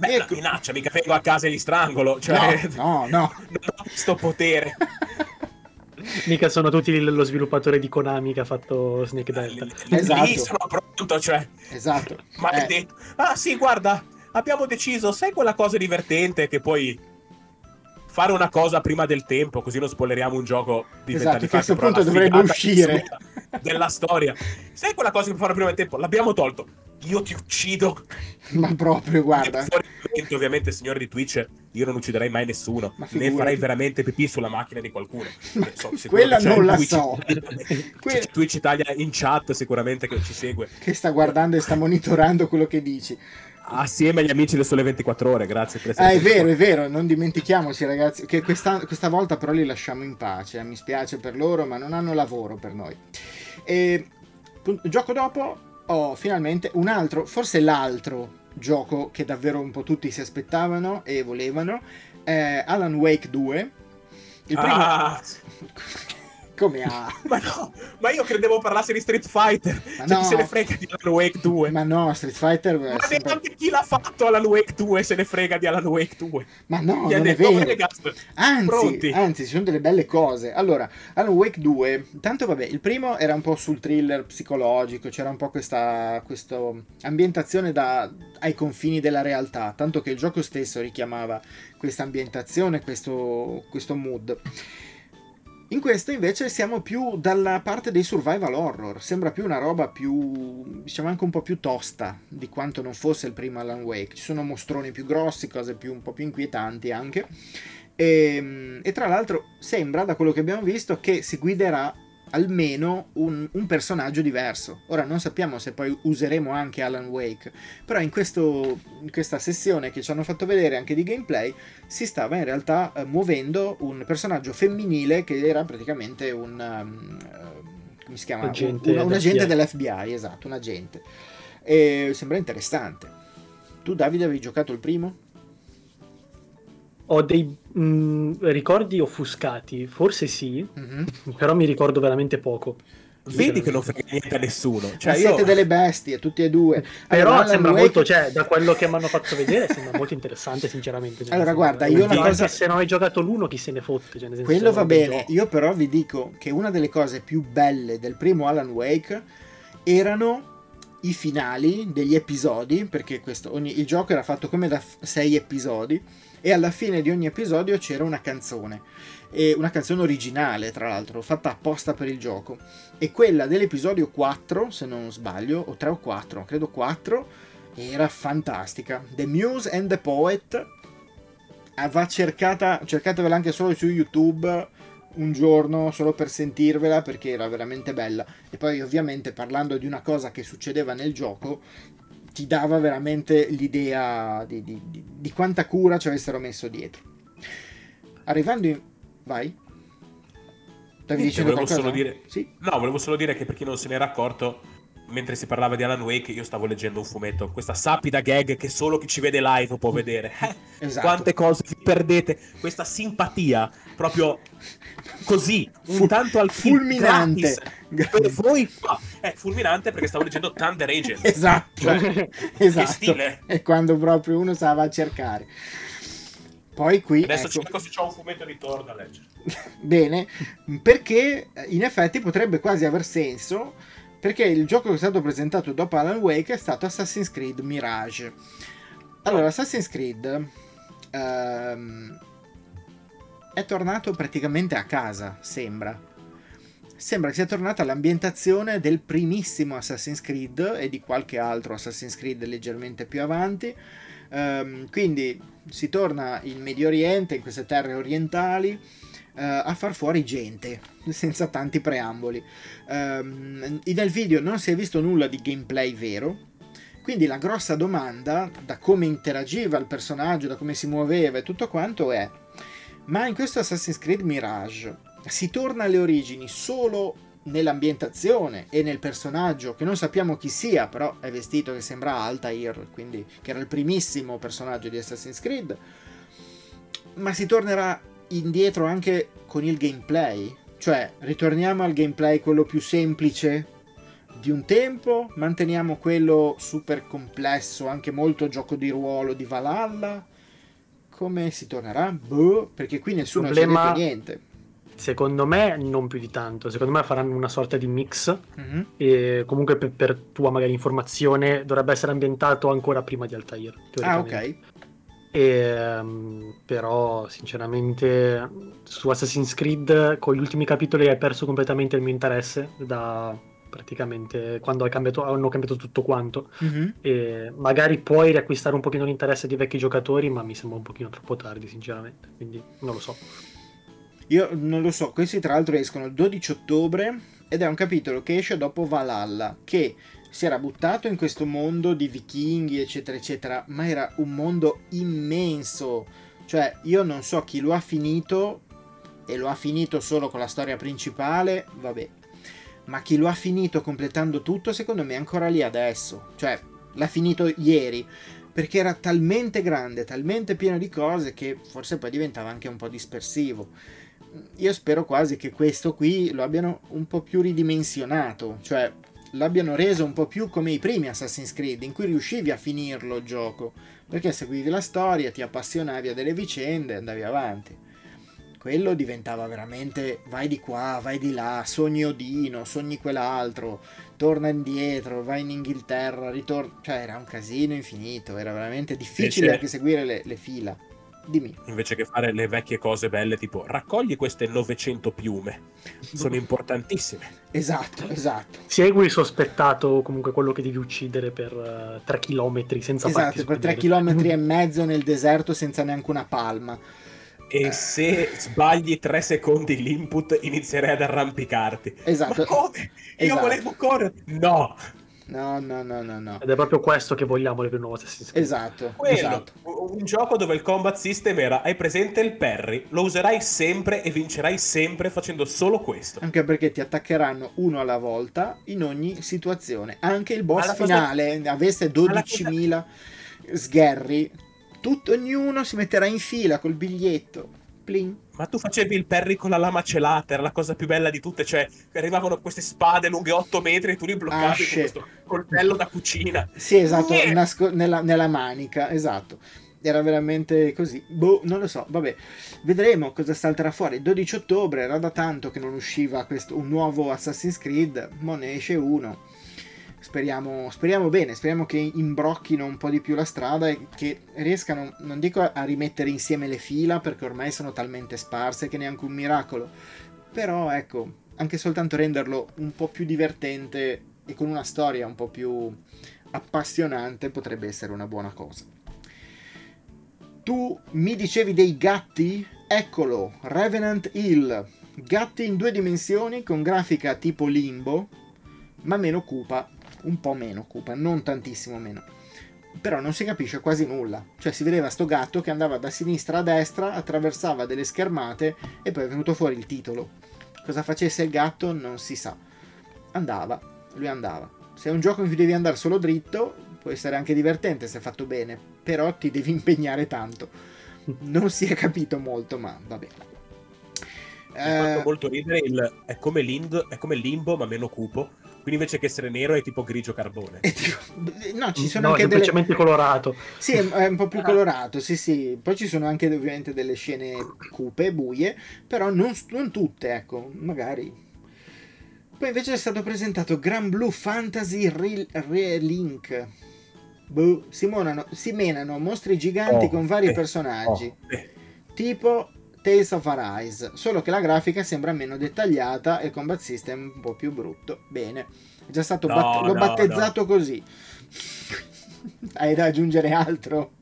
Beh, ecco. minaccia, mica vengo a casa e li strangolo, cioè... No, no, no. non ho questo potere. Mica sono tutti lo sviluppatore di Konami che ha fatto Snake Delta. Esatto. Lì sono pronto, cioè. Esatto. Maledetto. Eh. Ah sì, guarda, abbiamo deciso, sai quella cosa divertente che poi fare una cosa prima del tempo, così non spoileriamo un gioco di esatto, che a questo punto dovrebbe uscire della storia. Sai quella cosa che fare prima del tempo? L'abbiamo tolto. Io ti uccido. Ma proprio, guarda. Fuori, ovviamente, signore di Twitch, io non ucciderei mai nessuno. Ne farei veramente pipì sulla macchina di qualcuno. So, Quella non la Twitch, so. C'è Twitch Italia in chat sicuramente che ci segue. Che sta guardando e sta monitorando quello che dici assieme agli amici del Sole 24 Ore. Grazie per essere ah, È vero, è vero, non dimentichiamoci, ragazzi, che questa, questa, volta però li lasciamo in pace. Mi spiace per loro, ma non hanno lavoro per noi. E gioco dopo ho finalmente un altro, forse l'altro gioco che davvero un po' tutti si aspettavano e volevano. È Alan Wake 2. Il primo. Ah. Come ha? ma no, ma io credevo parlasse di Street Fighter. Ma cioè, no. se ne frega di Alan Wake 2? Ma no, Street Fighter. Ma sempre... neanche chi l'ha fatto Alan Wake 2 se ne frega di Alan Wake 2. Ma no, Gli non è vero. Anzi, anzi, ci sono delle belle cose. Allora, Alan Wake 2, tanto vabbè, il primo era un po' sul thriller psicologico, c'era un po' questa, questa ambientazione da, ai confini della realtà, tanto che il gioco stesso richiamava questa ambientazione, questo, questo mood. In questo invece siamo più dalla parte dei survival horror, sembra più una roba più, diciamo anche un po' più tosta di quanto non fosse il primo Alan Wake. Ci sono mostroni più grossi, cose più, un po' più inquietanti anche. E, ehm, e tra l'altro sembra, da quello che abbiamo visto, che si guiderà almeno un, un, personaggio diverso. Ora non sappiamo se poi useremo anche Alan Wake, però in, questo, in questa sessione che ci hanno fatto vedere anche di gameplay si stava in realtà uh, muovendo un personaggio femminile che era praticamente un... Um, come si chiama? Agente un, un, un agente dell'FBI, esatto, un agente. E sembra interessante. Tu Davide avevi giocato il primo? ho dei mh, mm, ricordi offuscati, forse sì, mm-hmm. però mi ricordo veramente poco. Vedi che non frega niente a nessuno. Cioè, io... Siete delle bestie, tutti e due. Però allora, sembra Wake... molto, cioè, da quello che mi hanno fatto vedere, sembra molto interessante, sinceramente. Cioè, allora, guarda, io una cosa... Se non hai giocato l'uno, chi se ne fotte? Cioè, senso, Quello va bene. Gioco. Io però vi dico che una delle cose più belle del primo Alan Wake erano i finali degli episodi, perché questo, ogni, il gioco era fatto come da sei episodi e alla fine di ogni episodio c'era una canzone, e una canzone originale tra l'altro, fatta apposta per il gioco. E quella dell'episodio 4, se non sbaglio, o 3 o 4, credo 4, era fantastica. The Muse and the Poet ah, va cercata, cercatevela anche solo su YouTube un giorno solo per sentirvela perché era veramente bella e poi ovviamente parlando di una cosa che succedeva nel gioco ti dava veramente l'idea di, di, di, di quanta cura ci avessero messo dietro. Arrivando in... Vai. Stavi dicendo volevo qualcosa? Solo dire... sì? No, volevo solo dire che per chi non se n'era accorto, mentre si parlava di Alan Wake, io stavo leggendo un fumetto, questa sapida gag che solo chi ci vede live può vedere. Esatto. Quante cose vi perdete, questa simpatia proprio così, un tanto al fulminante. Per voi è fulminante perché stavo leggendo Thunder Agent. Esatto. Cioè, esatto. E quando proprio uno stava a cercare. Poi qui adesso ecco... cerco se c'è un fumetto ritorno a leggere. Bene, perché in effetti potrebbe quasi aver senso perché il gioco che è stato presentato dopo Alan Wake è stato Assassin's Creed Mirage. Allora, Assassin's Creed ehm, è tornato praticamente a casa, sembra. Sembra che sia tornata all'ambientazione del primissimo Assassin's Creed e di qualche altro Assassin's Creed leggermente più avanti. Um, quindi si torna in Medio Oriente, in queste terre orientali, uh, a far fuori gente, senza tanti preamboli. Um, nel video non si è visto nulla di gameplay vero, quindi la grossa domanda, da come interagiva il personaggio, da come si muoveva e tutto quanto è ma in questo Assassin's Creed Mirage si torna alle origini solo nell'ambientazione e nel personaggio, che non sappiamo chi sia, però è vestito che sembra Altair, quindi che era il primissimo personaggio di Assassin's Creed, ma si tornerà indietro anche con il gameplay, cioè ritorniamo al gameplay quello più semplice di un tempo, manteniamo quello super complesso, anche molto gioco di ruolo di Valhalla. Come si tornerà? Boh, perché qui nessuno Problema... ha detto niente. Secondo me non più di tanto, secondo me faranno una sorta di mix mm-hmm. e comunque per, per, tua magari informazione dovrebbe essere ambientato ancora prima di Altair. Ah ok. E, um, però sinceramente su Assassin's Creed con gli ultimi capitoli hai perso completamente il mio interesse da praticamente quando cambiato, hanno cambiato tutto quanto mm-hmm. e magari puoi riacquistare un pochino l'interesse dei vecchi giocatori ma mi sembra un pochino troppo tardi sinceramente quindi non lo so io non lo so, questi tra l'altro escono il 12 ottobre ed è un capitolo che esce dopo Valhalla, che si era buttato in questo mondo di vichinghi, eccetera, eccetera, ma era un mondo immenso. Cioè, io non so chi lo ha finito, e lo ha finito solo con la storia principale, vabbè. Ma chi lo ha finito completando tutto, secondo me è ancora lì adesso. Cioè, l'ha finito ieri perché era talmente grande, talmente pieno di cose che forse poi diventava anche un po' dispersivo io spero quasi che questo qui lo abbiano un po' più ridimensionato, cioè l'abbiano reso un po' più come i primi Assassin's Creed, in cui riuscivi a finirlo il gioco, perché seguivi la storia, ti appassionavi a delle vicende e andavi avanti. Quello diventava veramente vai di qua, vai di là, sogni Odino, sogni quell'altro, torna indietro, vai in Inghilterra, ritorna... Cioè era un casino infinito, era veramente difficile anche seguire le, le fila. Dimmi. Invece che fare le vecchie cose belle, tipo raccogli queste 900 piume, sono importantissime. Esatto, esatto. Segui il sospettato, comunque quello che devi uccidere per uh, eh, 3 km senza esatto, per 3 km e mezzo nel deserto senza neanche una palma. E se sbagli 3 secondi l'input, inizierei ad arrampicarti. Esatto. Ma come? Io esatto. volevo correre. No, No, no, no, no, no. Ed è proprio questo che vogliamo le nuove Assassin's Creed. Esatto, Quello, esatto. Un gioco dove il combat system era hai presente il parry, lo userai sempre e vincerai sempre facendo solo questo. Anche perché ti attaccheranno uno alla volta in ogni situazione. Anche il boss finale, cosa... avesse 12.000 cosa... sgherri, tutto, ognuno si metterà in fila col biglietto. Pling ma tu facevi il perry con la lama celata, era la cosa più bella di tutte, cioè arrivavano queste spade lunghe 8 metri e tu li bloccavi ah, con questo coltello da cucina. Sì, esatto, nasco- nella, nella manica, esatto era veramente così. Boh, non lo so, vabbè. Vedremo cosa salterà fuori. Il 12 ottobre era da tanto che non usciva questo, un nuovo Assassin's Creed, mo ne esce uno. Speriamo, speriamo bene, speriamo che imbrocchino un po' di più la strada e che riescano, non dico a rimettere insieme le fila perché ormai sono talmente sparse che neanche un miracolo, però ecco, anche soltanto renderlo un po' più divertente e con una storia un po' più appassionante potrebbe essere una buona cosa. Tu mi dicevi dei gatti? Eccolo, Revenant Hill. Gatti in due dimensioni con grafica tipo limbo, ma meno cupa un po' meno cupa, non tantissimo meno. Però non si capisce quasi nulla. Cioè si vedeva sto gatto che andava da sinistra a destra, attraversava delle schermate e poi è venuto fuori il titolo. Cosa facesse il gatto non si sa. Andava, lui andava. Se è un gioco in cui devi andare solo dritto, può essere anche divertente se fatto bene, però ti devi impegnare tanto. Non si è capito molto, ma vabbè. Mi ha fatto eh, molto ridere il, è come, Lind, è come Limbo ma meno cupo quindi invece che essere nero è tipo grigio carbone. no, ci sono no, anche semplicemente delle... colorato. Sì, è un po' più ah. colorato, sì, sì. Poi ci sono anche ovviamente delle scene cupe, buie, però non, non tutte, ecco, magari. Poi invece è stato presentato Gran Blue Fantasy Relink. Boh, si, monano, si menano mostri giganti oh, con vari eh, personaggi. Oh, eh. Tipo Tales of Arise, solo che la grafica sembra meno dettagliata e il combat system un po' più brutto. Bene, è già stato no, bat- l'ho no, battezzato no. così. Hai da aggiungere altro?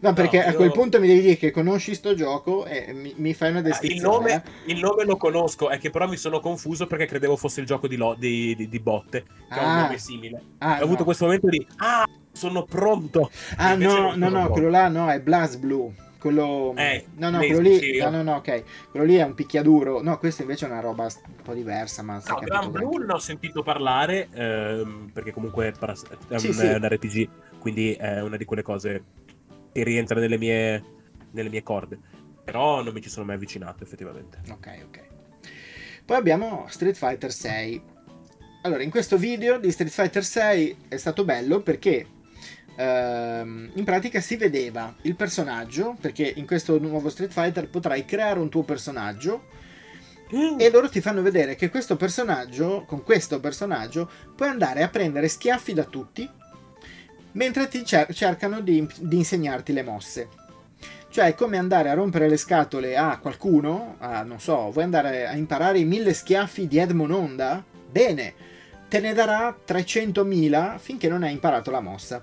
No, perché a quel punto mi devi dire che conosci sto gioco e mi, mi fai una descrizione. Il nome, eh? il nome, lo conosco, è che però mi sono confuso perché credevo fosse il gioco di, lo, di, di, di botte, che ah. ha un nome simile. Ah, Ho avuto questo momento di... Ah, sono pronto! Ah, no, no, no, quello là no, è Blast Blue Quello... Eh, no, no, quello lì... Sì, no, no, no, ok. Quello lì è un picchiaduro. No, questo invece è una roba un po' diversa, ma... No, Grand Blue ne ho sentito parlare, ehm, perché comunque è un, sì, sì. un RPG, quindi è una di quelle cose che rientra nelle mie, nelle mie corde. Però non mi ci sono mai avvicinato, effettivamente. Ok, ok. Poi abbiamo Street Fighter 6. Allora, in questo video di Street Fighter 6 è stato bello perché ehm, in pratica si vedeva il personaggio, perché in questo nuovo Street Fighter potrai creare un tuo personaggio mm. e loro ti fanno vedere che questo personaggio, con questo personaggio, puoi andare a prendere schiaffi da tutti mentre ti cer- cercano di, di insegnarti le mosse. Cioè è come andare a rompere le scatole a qualcuno, a, non so, vuoi andare a imparare i mille schiaffi di Edmond Honda? Bene, te ne darà 300.000 finché non hai imparato la mossa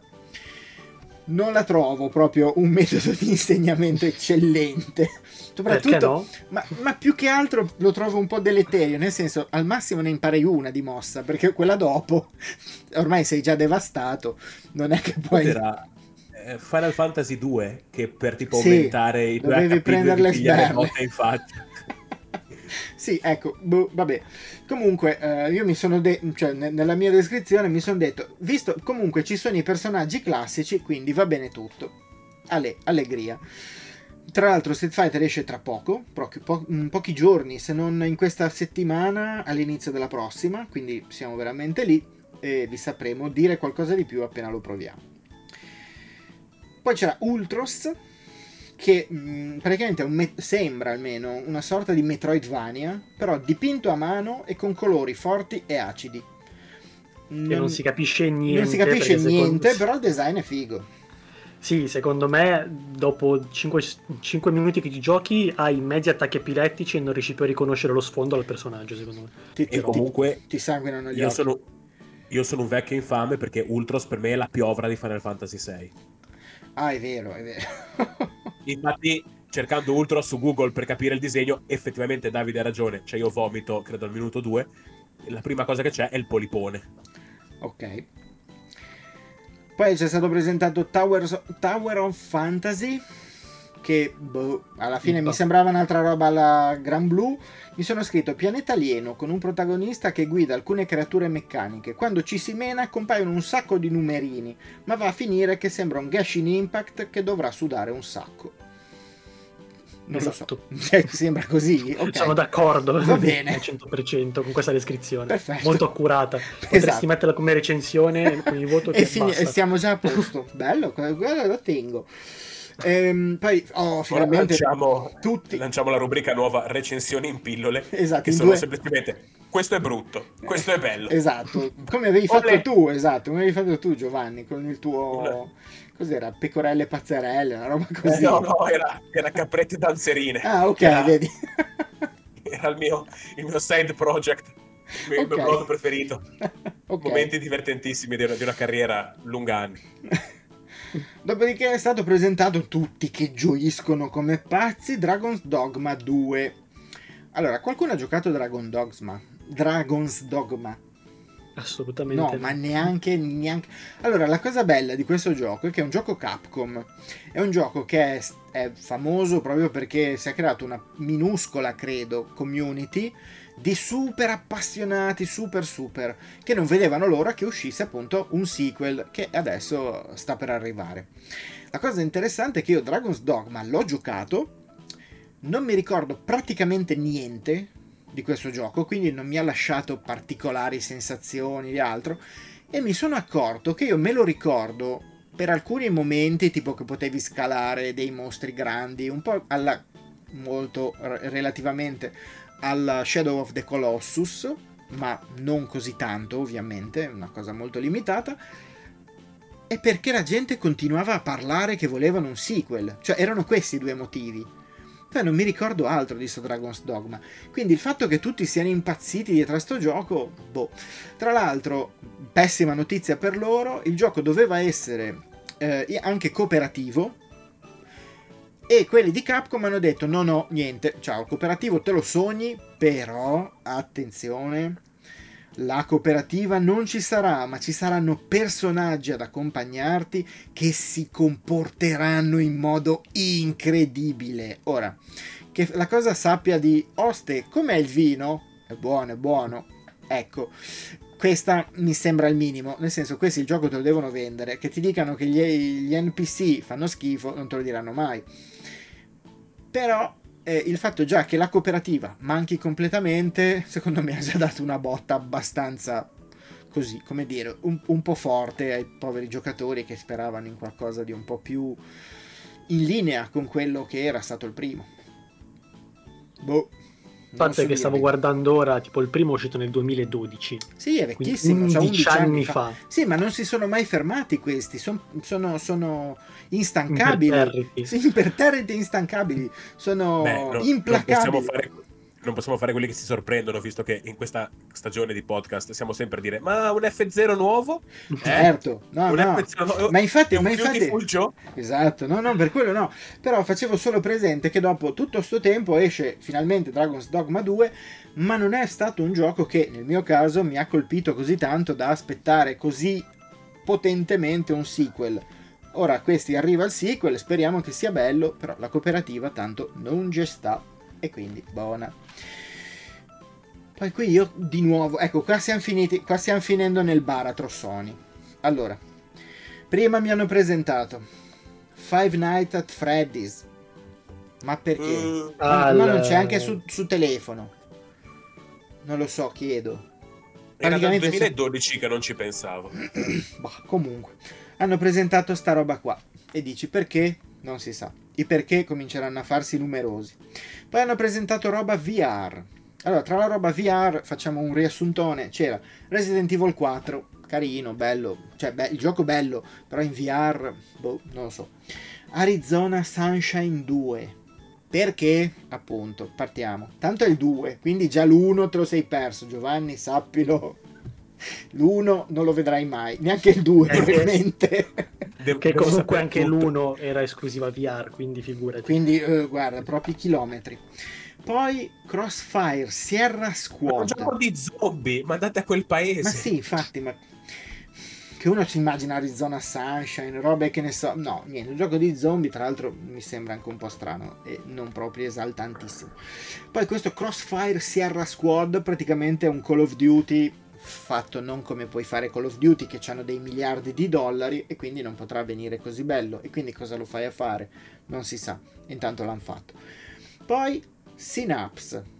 non la trovo proprio un metodo di insegnamento eccellente. Soprattutto, no? ma, ma, più che altro lo trovo un po' deleterio, nel senso al massimo ne impari una di mossa, perché quella dopo ormai sei già devastato, non è che puoi... Era eh, Final Fantasy 2 che per tipo sì, aumentare i tuoi HP prendere le in faccia. Sì, ecco, boh, vabbè. Comunque, eh, io mi sono detto, cioè, ne- nella mia descrizione mi sono detto, visto comunque ci sono i personaggi classici, quindi va bene tutto. Ale, allegria. Tra l'altro Street Fighter esce tra poco, po- in pochi giorni, se non in questa settimana, all'inizio della prossima, quindi siamo veramente lì e vi sapremo dire qualcosa di più appena lo proviamo. Poi c'era Ultros, che mh, mm, praticamente me- sembra almeno una sorta di Metroidvania, però dipinto a mano e con colori forti e acidi. Non, e non si capisce niente. Non si capisce niente, secondo... però il design è figo. Sì, secondo me dopo 5, 5 minuti che ti giochi hai mezzi attacchi epilettici e non riesci più a riconoscere lo sfondo al personaggio, secondo me. Ti, e comunque ti, ti sanguinano gli io occhi. Sono, io sono un vecchio infame perché Ultros per me è la piovra di Final Fantasy VI. Ah, è vero, è vero. Infatti, cercando Ultra su Google per capire il disegno, effettivamente Davide ha ragione. Cioè, io vomito, credo al minuto 2. La prima cosa che c'è è il polipone. Ok. Poi c'è stato presentato Towers, Tower of Fantasy che boh, alla fine mi sembrava un'altra roba alla Gran Blue. Mi sono scritto pianeta alieno con un protagonista che guida alcune creature meccaniche. Quando ci si mena compaiono un sacco di numerini, ma va a finire che sembra un Gashing Impact che dovrà sudare un sacco. Non esatto. lo so, cioè, sembra così. Okay. Sono d'accordo, va bene. Al 100% con questa descrizione. Perfetto. Molto accurata. Potresti esatto. metterla come recensione con il voto che e, e siamo già a posto. Bello, quello lo tengo. Ehm, poi, oh, finalmente lanciamo, tutti... lanciamo la rubrica nuova recensioni in pillole. Esatto, che sono due... semplicemente questo è brutto, questo è bello. Esatto, come avevi fatto Olè. tu, esatto, come avevi fatto tu Giovanni con il tuo... Olè. Cos'era? Pecorelle pazzerelle, una roba così. Eh, no, no, era, era caprette danzerine. Ah, ok, era, vedi. era il mio, il mio side project, il mio, okay. blog preferito. okay. Momenti divertentissimi di una, di una carriera lunga anni. Dopodiché è stato presentato tutti che gioiscono come pazzi Dragon's Dogma 2. Allora, qualcuno ha giocato Dragon Dogma? Dragon's Dogma? Assolutamente. No, ma neanche, neanche. Allora, la cosa bella di questo gioco è che è un gioco Capcom. È un gioco che è, è famoso proprio perché si è creato una minuscola, credo, community di super appassionati, super super, che non vedevano l'ora che uscisse appunto un sequel che adesso sta per arrivare. La cosa interessante è che io Dragon's Dogma l'ho giocato, non mi ricordo praticamente niente di questo gioco, quindi non mi ha lasciato particolari sensazioni di altro, e mi sono accorto che io me lo ricordo per alcuni momenti, tipo che potevi scalare dei mostri grandi, un po' alla molto relativamente alla Shadow of the Colossus, ma non così tanto ovviamente, una cosa molto limitata, e perché la gente continuava a parlare che volevano un sequel, cioè erano questi i due motivi. Poi non mi ricordo altro di sto Dragon's Dogma. Quindi il fatto che tutti siano impazziti dietro a sto gioco, boh. Tra l'altro, pessima notizia per loro, il gioco doveva essere eh, anche cooperativo, e quelli di Capcom hanno detto: no, no, niente, ciao, il cooperativo te lo sogni, però attenzione, La cooperativa non ci sarà, ma ci saranno personaggi ad accompagnarti che si comporteranno in modo incredibile. Ora, che la cosa sappia di oste, com'è il vino? È buono, è buono. Ecco, questa mi sembra il minimo, nel senso questi il gioco te lo devono vendere, che ti dicano che gli, gli NPC fanno schifo, non te lo diranno mai. Però eh, il fatto già che la cooperativa manchi completamente, secondo me ha già dato una botta abbastanza così, come dire, un, un po' forte ai poveri giocatori che speravano in qualcosa di un po' più in linea con quello che era stato il primo. Boh. Fatto è che stavo guardando ora, tipo il primo è uscito nel 2012. Sì, è vecchissimo, 11, 11 anni fa. fa. Sì, ma non si sono mai fermati questi, Son, sono, sono instancabili. Imperterriti. Sì, imperterriti e instancabili. Sono Beh, no, implacabili. Non possiamo fare non possiamo fare quelli che si sorprendono, visto che in questa stagione di podcast siamo sempre a dire: Ma un F0 nuovo? Eh? Certo, no, un no. F0 nuovo. Ma infatti, ma infatti... Esatto, no, no, per quello no. Però facevo solo presente che dopo tutto questo tempo esce finalmente Dragon's Dogma 2, ma non è stato un gioco che nel mio caso mi ha colpito così tanto da aspettare così potentemente un sequel. Ora questi arriva il sequel, speriamo che sia bello, però la cooperativa tanto non c'è sta e quindi buona. Poi qui io di nuovo, ecco, qua siamo finiti, qua stiamo finendo nel baratro Sony. Allora, prima mi hanno presentato Five Nights at Freddy's. Ma perché? Mm, ma, ma, non c'è anche su, su, telefono. Non lo so, chiedo. Era dal 2012 se... che non ci pensavo. bah, comunque, hanno presentato sta roba qua. E dici perché? Non si sa. I perché cominceranno a farsi numerosi. Poi hanno presentato roba VR. Allora, tra la roba VR facciamo un riassuntone. C'era Resident Evil 4, carino, bello, cioè be- il gioco bello, però in VR, boh, non lo so. Arizona Sunshine 2. Perché? Appunto, partiamo. Tanto è il 2, quindi già l'1 te lo sei perso, Giovanni, sappilo. L'1 non lo vedrai mai, neanche il 2 eh, ovviamente. che comunque anche l'1 era esclusiva VR, quindi figurati. Quindi eh, guarda, propri chilometri. Poi Crossfire, Sierra Squad. un gioco di zombie, mandate a quel paese. Ma sì, infatti, ma che uno si immagina Arizona Sunshine, robe che ne so. No, niente, un gioco di zombie, tra l'altro mi sembra anche un po' strano e non proprio esaltantissimo. Poi questo Crossfire Sierra Squad praticamente è un Call of Duty fatto non come puoi fare Call of Duty che hanno dei miliardi di dollari e quindi non potrà venire così bello e quindi cosa lo fai a fare? Non si sa, intanto l'hanno fatto. Poi Synapse.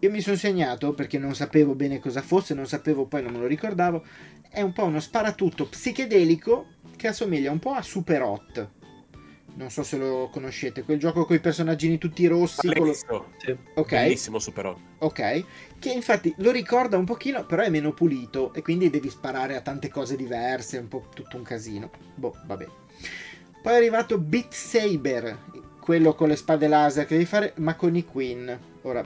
Io mi sono segnato perché non sapevo bene cosa fosse, non sapevo poi non me lo ricordavo. È un po' uno sparatutto psichedelico che assomiglia un po' a Super Hot non so se lo conoscete, quel gioco con i personaggini tutti rossi. Con lo... sì. Ok. Bellissimo Super 8. Ok. Che infatti lo ricorda un pochino, però è meno pulito e quindi devi sparare a tante cose diverse, è un po' tutto un casino. Boh, vabbè. Poi è arrivato Beat Saber, quello con le spade laser che devi fare, ma con i Queen. Ora,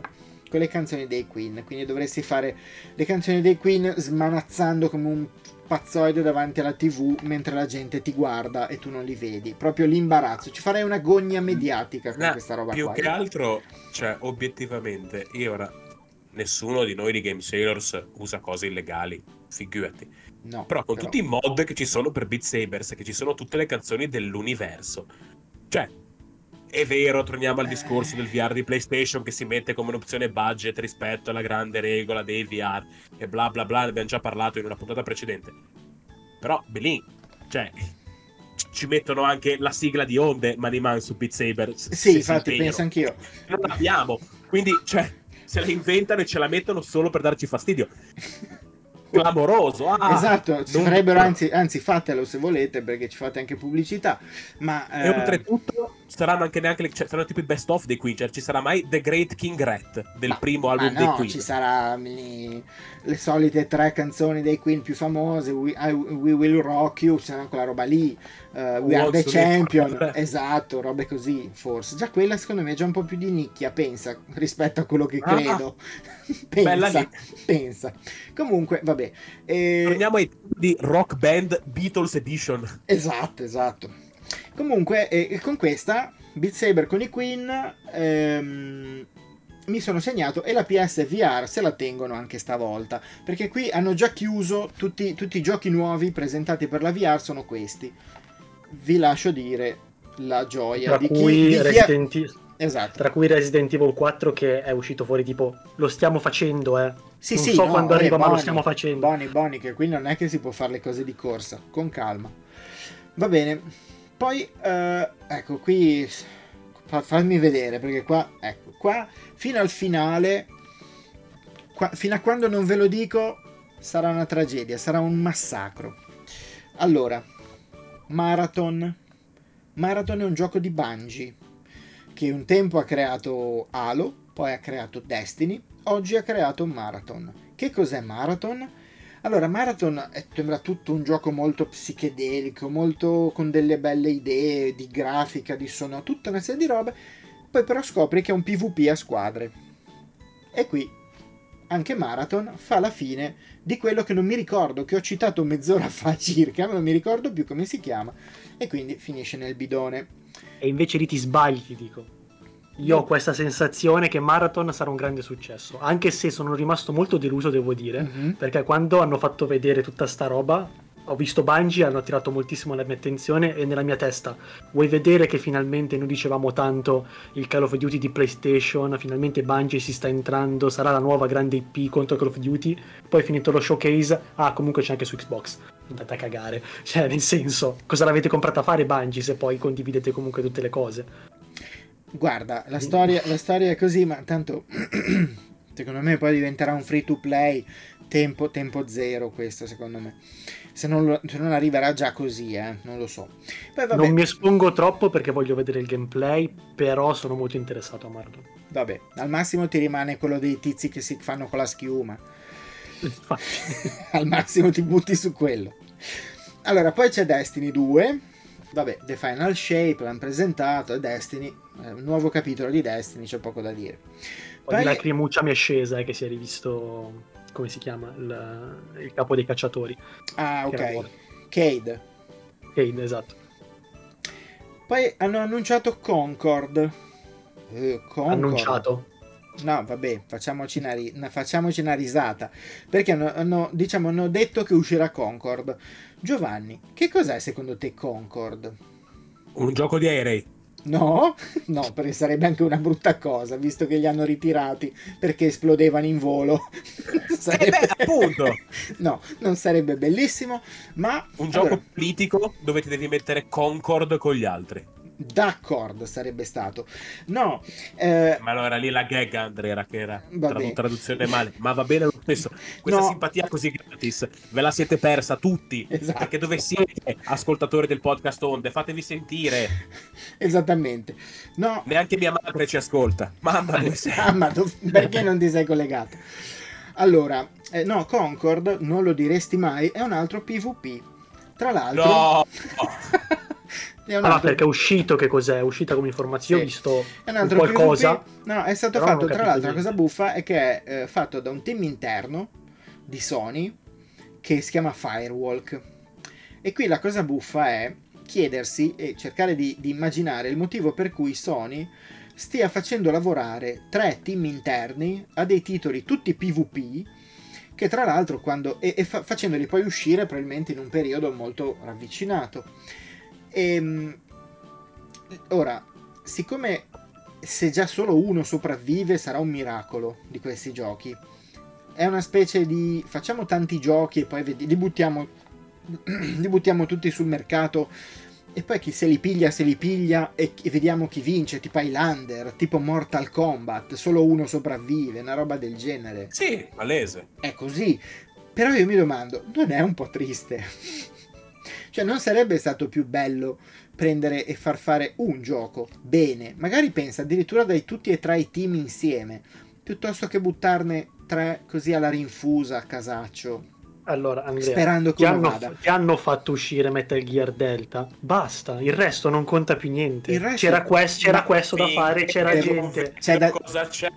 con le canzoni dei Queen, quindi dovresti fare le canzoni dei Queen smanazzando come un pazzoide davanti alla tv mentre la gente ti guarda e tu non li vedi. Proprio l'imbarazzo. Ci farei una gogna mediatica con no, questa roba più qua. Più che altro, cioè, obiettivamente, io ora nessuno di noi di Game Sailors usa cose illegali, figurati. No, però con però... tutti i mod che ci sono per Beat Sabers, che ci sono tutte le canzoni dell'universo. Cioè, è vero, torniamo al discorso del VR di PlayStation che si mette come un'opzione budget rispetto alla grande regola dei VR e bla bla bla, ne abbiamo già parlato in una puntata precedente. Però, Belin, cioè, ci mettono anche la sigla di onde Maniman su Beat Saber. Sì, infatti, penso anch'io. Non l'abbiamo, quindi, cioè, se la inventano e ce la mettono solo per darci fastidio clamoroso. Ah, esatto, ci farebbero, anzi, anzi, fatelo se volete perché ci fate anche pubblicità. Ma, e eh... oltretutto saranno anche neanche le, cioè, saranno tipo i best of dei Queen, cioè ci sarà mai The Great King Rat del ma, primo album dei no, Queen. ci saranno le solite tre canzoni dei Queen più famose, We, I, We Will Rock You, c'è quella roba lì, uh, We Are the Champion, esatto, robe così, forse. Già quella secondo me è già un po' più di nicchia, pensa, rispetto a quello che ah, credo. Ah, pensa, pensa. Comunque, vabbè. Eh... Torniamo ai di Rock Band Beatles Edition. Esatto, esatto. Comunque, eh, con questa, Beat Saber con i Queen, ehm, mi sono segnato e la PS VR se la tengono anche stavolta, perché qui hanno già chiuso tutti, tutti i giochi nuovi presentati per la VR sono questi. Vi lascio dire la gioia tra di cui chi, di chi Resident, è... esatto. tra cui Resident Evil 4 che è uscito fuori tipo lo stiamo facendo eh sì, non sì, so no, quando eh, arriva ma lo stiamo facendo Boni, Boni, che qui non è che si può fare le cose di corsa, con calma. Va bene, poi, eh, ecco, qui fa- fammi vedere, perché qua, ecco, qua fino al finale, qua- fino a quando non ve lo dico, sarà una tragedia, sarà un massacro. Allora, Marathon. Marathon è un gioco di Bungie, che un tempo ha creato Halo, poi ha creato Destiny, oggi ha creato Marathon. Che cos'è Marathon? Allora, Marathon è, sembra tutto un gioco molto psichedelico, molto con delle belle idee di grafica, di suono, tutta una serie di robe. Poi però scopri che è un PvP a squadre. E qui anche Marathon fa la fine di quello che non mi ricordo, che ho citato mezz'ora fa circa, ma non mi ricordo più come si chiama, e quindi finisce nel bidone. e invece lì ti sbagli ti dico io ho questa sensazione che Marathon sarà un grande successo anche se sono rimasto molto deluso devo dire Mhm. perché quando hanno fatto vedere tutta sta roba ho visto Bungie hanno attirato moltissimo la mia attenzione e nella mia testa. Vuoi vedere che finalmente noi dicevamo tanto il Call of Duty di PlayStation finalmente Bungie si sta entrando sarà la nuova grande IP contro Call of Duty poi finito lo showcase ah comunque c'è anche su Xbox. Andate a cagare. Cioè nel senso cosa l'avete comprata a fare Bungie se poi condividete comunque tutte le cose Guarda, la storia, la storia è così, ma tanto secondo me poi diventerà un free to play tempo, tempo zero questo secondo me. Se non, lo- se non arriverà già così, eh, non lo so. Poi non mi espongo troppo perché voglio vedere il gameplay però sono molto interessato a Marathon vabbè, al massimo ti rimane quello dei tizi che si fanno con la schiuma. al massimo ti butti su quello. Allora, poi c'è Destiny 2. Vabbè, The Final Shape l'hanno presentato, è Destiny, eh, un nuovo capitolo di Destiny, c'è poco da dire. Poi Poi- lacrimuccia mi è scesa eh, che si è rivisto come si chiama il, il capo dei cacciatori Ah, ok. Cade. Cade, esatto Poi hanno annunciato Concord. Eh, Concord. annunciato No, vabbè, facciamoci una, ri- una- facciamoci una risata. Perché hanno, hanno- diciamo, hanno detto che uscirà Concord. Giovanni, che cos'è secondo te Concord? Un gioco di aerei. No? No, perché sarebbe anche una brutta cosa, visto che li hanno ritirati perché esplodevano in volo. Eh beh, appunto. No, non sarebbe bellissimo, ma... Un gioco allora, politico dove ti devi mettere Concord con gli altri. D'accordo sarebbe stato. No, eh, Ma allora lì la gag, Andrea, era che era bene. traduzione male. Ma va bene lo stesso. Questa No. simpatia così gratis ve la siete persa tutti. Esatto. Perché dove siete, ascoltatori del podcast Onde? Fatevi sentire. esattamente. No, Neanche mia madre ci ascolta. Mamma dove sei? Ah, ma dov- perché non ti sei collegato? Allora, eh, no, Concord, non lo diresti mai, è un altro PvP. Tra l'altro... No! è Ah, altro- perché è uscito che cos'è? È uscita come informazione, Sì. ho visto È un un altro qualcosa. PvP. No, è stato fatto tra l'altro. La cosa buffa è che è eh, fatto da un team interno di Sony che si chiama Firewalk. E qui la cosa buffa è chiedersi e cercare di, di immaginare il motivo per cui Sony stia facendo lavorare tre team interni a dei titoli tutti PvP che tra l'altro quando e, e fa- facendoli poi uscire probabilmente in un periodo molto ravvicinato. Ehm, ora, siccome se già solo uno sopravvive sarà un miracolo di questi giochi. È una specie di facciamo tanti giochi e poi vedi- li buttiamo li buttiamo tutti sul mercato e poi chi se li piglia se li piglia e, vediamo chi vince, tipo Highlander, tipo Mortal Kombat, solo uno sopravvive, una roba del genere. Sì, malese. È così. Però io mi domando, non è un po' triste? Cioè, non sarebbe stato più bello prendere e far fare un gioco bene? Magari pensa addirittura dai tutti e tre i team insieme, piuttosto che buttarne tre così alla rinfusa a casaccio, Allora, Andrea, sperando che hanno, vada. ti hanno fatto uscire Metal Gear Delta? Basta, il resto non conta più niente. Resto- C'era, quest- c'era questo da fare, c'era Eh, gente. C'è da- Cosa c'è?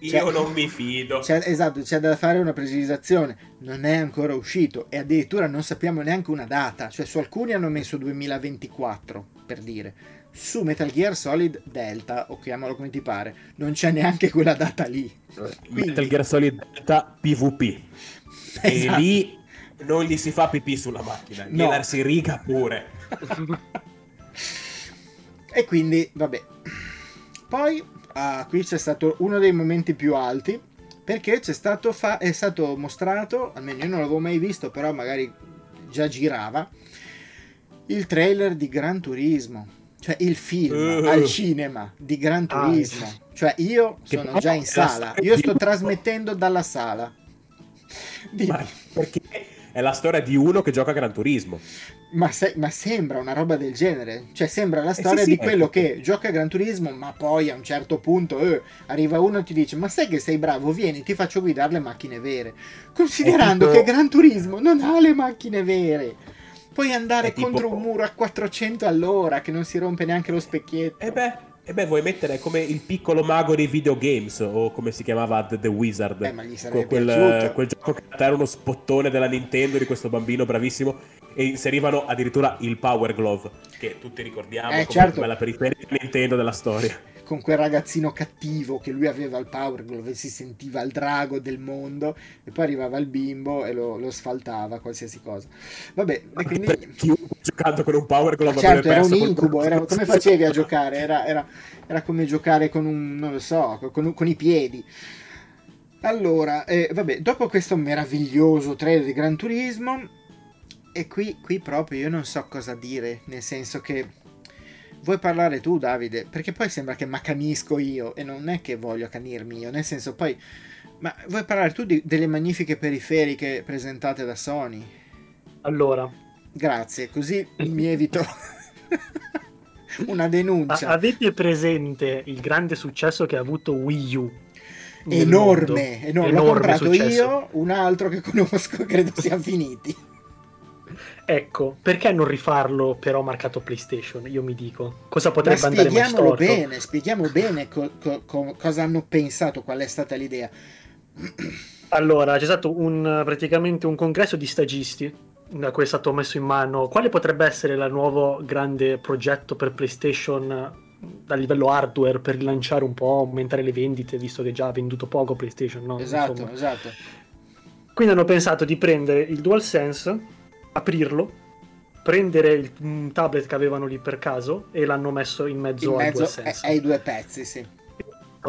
Io C'è- non mi fido. C'è- esatto, c'è da fare una precisazione. Non è ancora uscito e addirittura non sappiamo neanche una data. Cioè, su alcuni hanno messo 2024 per dire. su Metal Gear Solid Delta, o chiamalo come ti pare, non c'è neanche quella data lì. Quindi... Metal Gear Solid Delta PvP. Esatto. E lì non gli si fa pipì sulla macchina, no. gliela si riga pure. e quindi, vabbè. Poi, ah, qui c'è stato uno dei momenti più alti, perché c'è stato fa- è stato mostrato, almeno io non l'avevo mai visto, però magari già girava, il trailer di Gran Turismo cioè il film uh. al cinema di Gran ah, Turismo. Ah, cioè io sono già in sala, io sto trasmettendo dalla sala. Perché è la storia di uno che gioca a Gran Turismo. Ma, se, ma, sembra una roba del genere. Cioè, sembra la storia eh sì, sì, di quello ecco. che gioca a Gran Turismo, ma poi a un certo punto eh, arriva uno e ti dice: Ma sai che sei bravo? Vieni, ti faccio guidare le macchine vere. Considerando tipo... che Gran Turismo non ha le macchine vere. Puoi andare tipo... contro un muro a 400 all'ora che non si rompe neanche lo specchietto. E eh beh, e beh, vuoi mettere come il piccolo mago dei videogames, o come si chiamava The, Wizard. Eh, ma gli quel, quel gioco che era uno spottone della Nintendo di questo bambino bravissimo. E inserivano addirittura il Power Glove, che tutti ricordiamo eh, come certo. la periferia Nintendo della storia con quel ragazzino cattivo che lui aveva il power glove e si sentiva il drago del mondo e poi arrivava il bimbo e lo, lo sfaltava qualsiasi cosa. Vabbè e quindi chiunque giocando con un power glove certo era un incubo era, come facevi a giocare? Era, era, era, come giocare con un non lo so con, con i piedi. Allora eh, vabbè dopo questo meraviglioso trailer di Gran Turismo e qui, qui proprio io non so cosa dire nel senso che Vuoi parlare tu, Davide? Perché poi sembra che m'accanisco io e non è che voglio accanirmi io, nel senso poi... Ma vuoi parlare tu di, delle magnifiche periferiche presentate da Sony? Allora. Grazie, così mi evito una denuncia. A- avete presente il grande successo che ha avuto Wii U? Enorme, enorme, L'ho comprato successo. io, un altro che conosco, credo sia finiti. Ecco, perché non rifarlo però marcato PlayStation? Io mi dico, cosa potrebbe andare mai storto? bene, spieghiamo bene co- co- co- cosa hanno pensato, qual è stata l'idea. Allora, c'è stato un, praticamente un congresso di stagisti da cui è stato messo in mano quale potrebbe essere il nuovo grande progetto per PlayStation a livello hardware per rilanciare un po', aumentare le vendite, visto che già ha venduto poco PlayStation, no? Esatto, Insomma. esatto. Quindi hanno pensato di prendere il DualSense aprirlo, prendere il un tablet che avevano lì per caso e l'hanno messo in mezzo, in mezzo ai, due ai due pezzi, sì.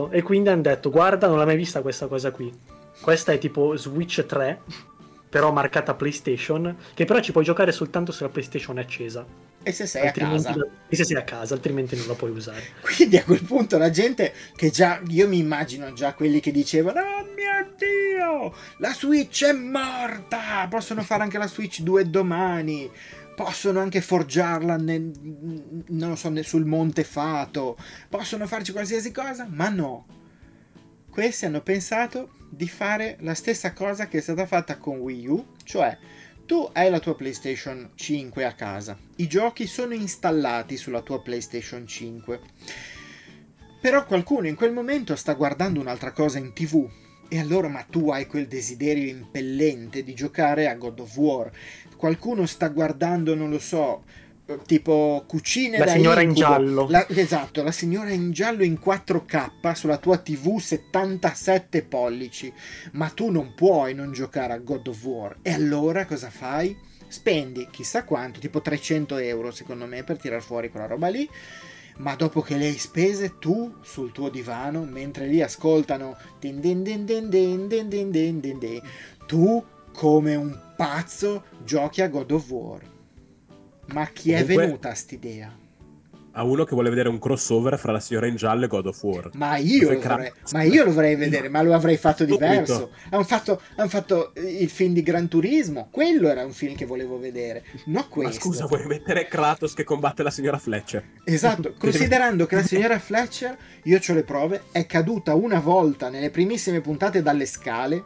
E quindi hanno detto, guarda, non l'hai mai vista questa cosa qui. Questa è tipo Switch 3, però marcata PlayStation, che però ci puoi giocare soltanto se la PlayStation è accesa. E se sei altrimenti, a casa. E se sei a casa, altrimenti non la puoi usare. Quindi a quel punto la gente che già, io mi immagino già quelli che dicevano, oh mio Dio, la Switch è morta, possono fare anche la Switch 2 domani, possono anche forgiarla nel, non so, sul Monte Fato, possono farci qualsiasi cosa, ma no. Questi hanno pensato di fare la stessa cosa che è stata fatta con Wii U, cioè tu hai la tua PlayStation 5 a casa, i giochi sono installati sulla tua PlayStation 5, però qualcuno in quel momento sta guardando un'altra cosa in tv e allora ma tu hai quel desiderio impellente di giocare a God of War, qualcuno sta guardando, non lo so, tipo cucine la da signora incubo. in giallo. La, esatto la signora in giallo in 4K sulla tua tv 77 pollici. Ma tu non puoi non giocare a God of War. E allora cosa fai? spendi chissà quanto tipo 300 euro secondo me per tirar fuori quella roba lì. Ma dopo che le hai spese tu sul tuo divano mentre lì ascoltano din din din din din din din din din tu come un pazzo giochi a God of War ma chi Comunque, è venuta st'idea? A uno che vuole vedere un crossover fra la signora in giallo e God of War. Ma io, lo vorrei, ma io lo vorrei vedere, ma lo avrei fatto diverso. Hanno fatto, han fatto, il film di Gran Turismo, quello era un film che volevo vedere, no questo. Ma scusa, vuoi mettere Kratos che combatte la signora Fletcher? Esatto, considerando che la signora Fletcher, io ho le prove, è caduta una volta nelle primissime puntate dalle scale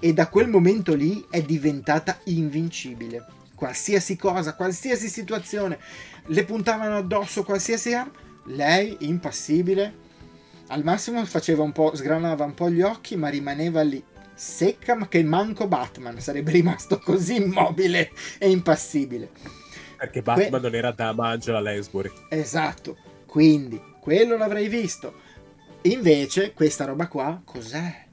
e da quel momento lì è diventata invincibile qualsiasi cosa, qualsiasi situazione, le puntavano addosso qualsiasi arma, lei impassibile, al massimo faceva un po', sgranava un po' gli occhi, ma rimaneva lì secca, ma che manco Batman sarebbe rimasto così immobile e impassibile. Perché Batman que- non era da Angela Lansbury. Esatto. Quindi, quello l'avrei visto. Invece, questa roba qua, cos'è?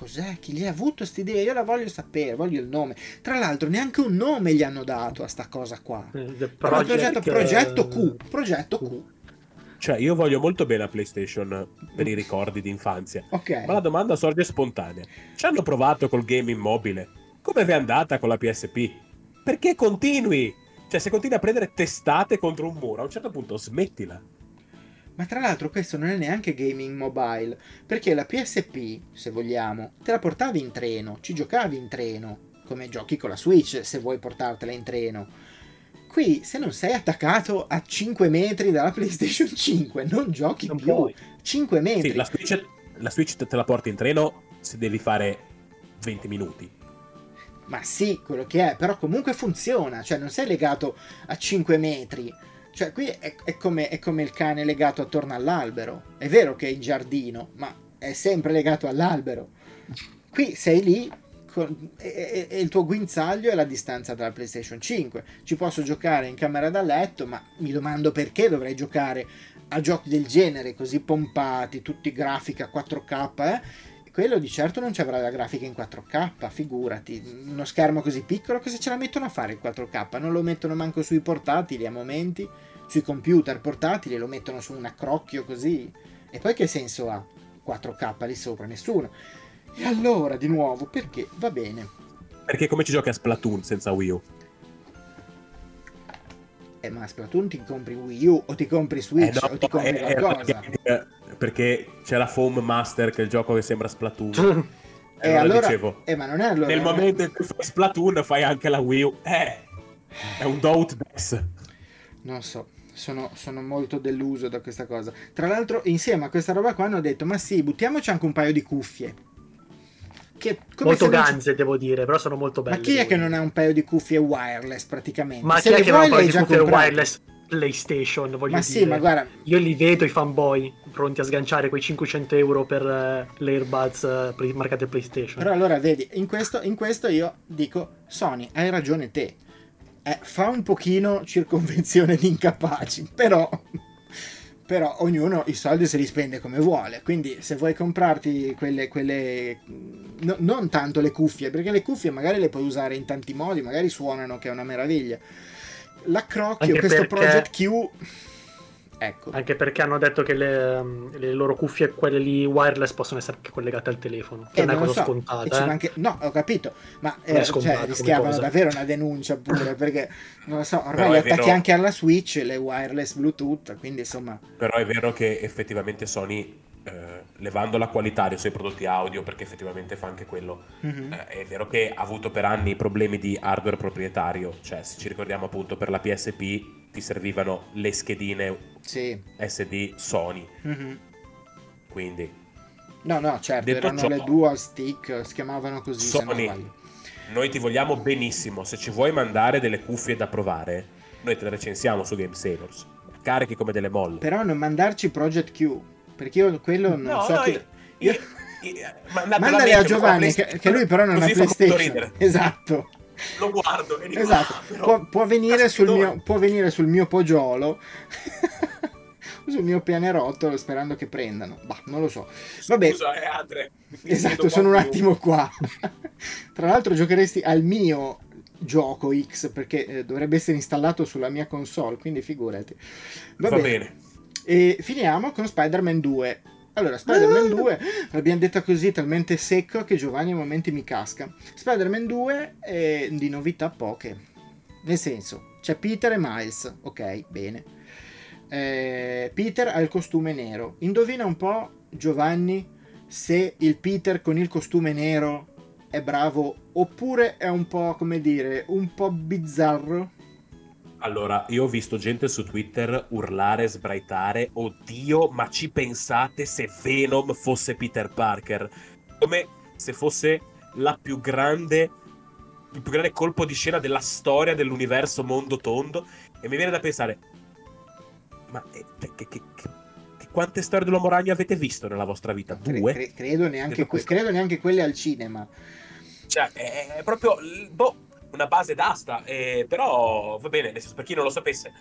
Cos'è? Chi gli ha avuto questa idea? Io la voglio sapere, voglio il nome. Tra l'altro, neanche un nome gli hanno dato a sta cosa qua. The Project, progetto eh, Q. Progetto Q. Cioè, io voglio molto bene la PlayStation per i ricordi di infanzia. Ok. Ma la domanda sorge spontanea. Ci hanno provato col game immobile? Come vi è andata con la PSP? Perché continui? Cioè, se continui a prendere testate contro un muro, a un certo punto smettila. Ma tra l'altro questo non è neanche gaming mobile, perché la PSP, se vogliamo, te la portavi in treno, ci giocavi in treno, come giochi con la Switch se vuoi portartela in treno. Qui, se non sei attaccato a 5 metri dalla PlayStation 5, non giochi Non più. puoi. 5 metri. Sì, la Switch, la Switch te la porti in treno se devi fare 20 minuti. Ma sì, quello che è, però comunque funziona, cioè non sei legato a 5 metri. Cioè qui è, è come, è come il cane legato attorno all'albero. È vero che è in giardino, ma è sempre legato all'albero. Qui sei lì con- e, e- il tuo guinzaglio è la distanza dalla PlayStation 5. Ci posso giocare in camera da letto, ma mi domando perché dovrei giocare a giochi del genere così pompati, tutti grafica 4K, eh? Quello di certo non ci avrà la grafica in 4K, figurati. Uno schermo così piccolo, cosa ce la mettono a fare il 4K? Non lo mettono manco sui portatili a momenti, sui computer portatili, lo mettono su un accrocchio così. E poi che senso ha 4K lì sopra? Nessuno. E allora, di nuovo, perché? Va bene. Perché come ci giochi a Splatoon senza Wii U? Eh, ma Splatoon ti compri Wii U o ti compri Switch Eh, no, o ti compri eh, eh, qualcosa. perché, perché c'è la Foam Master che è il gioco che sembra Splatoon. E allora allora, dicevo, eh, ma non è allora. nel momento in cui fai Splatoon fai anche la Wii U. Eh, è un doubt death. Non so, sono, sono molto deluso da questa cosa. Tra l'altro, insieme a questa roba qua hanno detto: Ma sì, buttiamoci anche un paio di cuffie. Che, come molto ganze, devo dire, però sono molto belle. Ma chi è che dire. non ha un paio di cuffie wireless praticamente? Ma Se chi è che non ha un paio di computer comprate. wireless PlayStation? Voglio Ma dire. sì, ma guarda, Io li vedo i fanboy pronti a sganciare quei 500 euro per eh, le earbuds eh, play- marcate PlayStation. Però allora vedi, in questo, in questo io dico, Sony, hai ragione te. Eh, fa un pochino circonvenzione di incapaci, però, però ognuno i soldi se li spende come vuole. Quindi se vuoi comprarti quelle, quelle no- non tanto le cuffie, perché le cuffie magari le puoi usare in tanti modi, magari suonano che è una meraviglia. L'accrocchio, Anche questo perché- Project Q... Ecco, Anche perché hanno detto che le, um, le loro cuffie, quelle lì wireless, possono essere anche collegate al telefono. Che Eh, non è lo cosa so, scontata. eh. manche- No, ho capito, ma eh, cioè, rischiavano cosa. davvero una denuncia pure perché non lo so, ormai è attacchi vero- anche alla Switch le wireless Bluetooth, quindi insomma, Però è vero che effettivamente Sony, eh, levando la qualità dei suoi prodotti audio, perché effettivamente fa anche quello, mhm. eh, è vero che ha avuto per anni problemi di hardware proprietario. Cioè, se ci ricordiamo appunto per la PSP ti servivano le schedine sì. SD Sony. mhm. Quindi No, no, certo, Detto erano ciò- le dual stick, si chiamavano così Sony, noi ti vogliamo benissimo. Se ci vuoi mandare delle cuffie da provare, noi te le recensiamo su Game Sailors. Carichi come delle molle. Però non mandarci Project Q, perché io quello non No, so no, chi... io- io- io- Mandale a che Giovanni, che, che lui però non ha PlayStation. Esatto. Lo guardo e dico, Esatto, "Ah, però, può, può venire sul caspidone". mio, può venire sul mio poggiolo, sul mio pianerottolo, sperando che prendano. Bah, non lo so. Vabbè, Scusa, eh, Andre. esatto, sono un attimo qua. Tra l'altro giocheresti al mio gioco X, perché eh, dovrebbe essere installato sulla mia console, quindi figurati. Va, Va bene. bene. E finiamo con Spider-Man 2. Allora, Spider-Man 2, l'abbiamo detta così, talmente secco che Giovanni a momenti mi casca. Spider-Man 2 è di novità poche. Nel senso, c'è Peter e Miles, ok, bene. Eh, Peter ha il costume nero. Indovina un po', Giovanni, se il Peter con il costume nero è bravo oppure è un po', come dire, un po' bizzarro. Allora, io ho visto gente su Twitter urlare, sbraitare, oddio, ma ci pensate se Venom fosse Peter Parker? Come se fosse la più grande, il più grande colpo di scena della storia dell'universo mondo tondo. E mi viene da pensare, ma eh, che, che- che- quante storie dell'uomo ragno avete visto nella vostra vita? Cre- Due? cre- credo, neanche Detto que- credo neanche quelle al cinema. Cioè, è proprio boh, una base d'asta. eh, però va bene, nel senso, per chi non lo sapesse,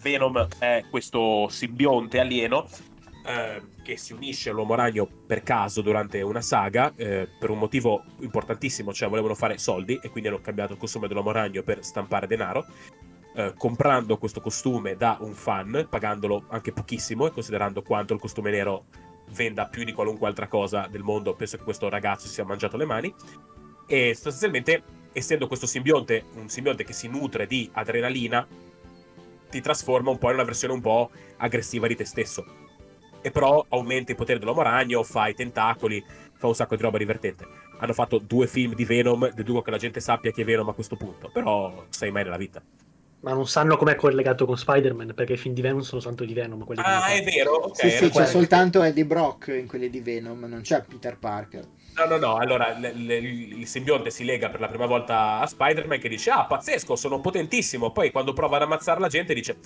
Venom è questo simbionte alieno eh, che si unisce all'uomo ragno per caso durante una saga eh, per un motivo importantissimo, cioè volevano fare soldi e quindi hanno cambiato il costume dell'uomo ragno per stampare denaro. Eh, comprando questo costume da un fan, pagandolo anche pochissimo e considerando quanto il costume nero venda più di qualunque altra cosa del mondo, penso che questo ragazzo si sia mangiato le mani. E sostanzialmente, essendo questo simbionte un simbionte che si nutre di adrenalina, ti trasforma un po' in una versione un po' aggressiva di te stesso. E però aumenta i poteri dell'uomo ragno, fa i tentacoli, fa un sacco di roba divertente. Hanno fatto due film di Venom, deduco che la gente sappia che è Venom a questo punto, però sai mai nella vita. Ma non sanno com'è collegato con Spider-Man, perché i film di Venom sono soltanto di Venom. ah, è vero? Okay, sì, sì, c'è soltanto Eddie Brock in quelli di Venom, non c'è Peter Parker. No, no, no, allora l- l- il simbionte si lega per la prima volta a Spider-Man che dice, ah, pazzesco, sono potentissimo. Poi quando prova ad ammazzare la gente dice,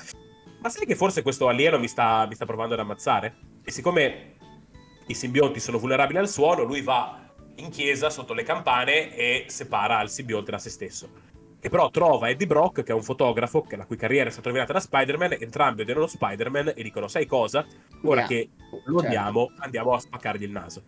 ma sai che forse questo alieno mi sta, mi sta provando ad ammazzare? E siccome i simbionti sono vulnerabili al suono, lui va in chiesa sotto le campane e separa il simbionte da se stesso che però trova Eddie Brock, che è un fotografo, che la cui carriera è stata rovinata da Spider-Man, entrambi odiano Spider-Man e dicono, sai cosa? Ora yeah. che lo certo. odiamo, andiamo a spaccargli il naso.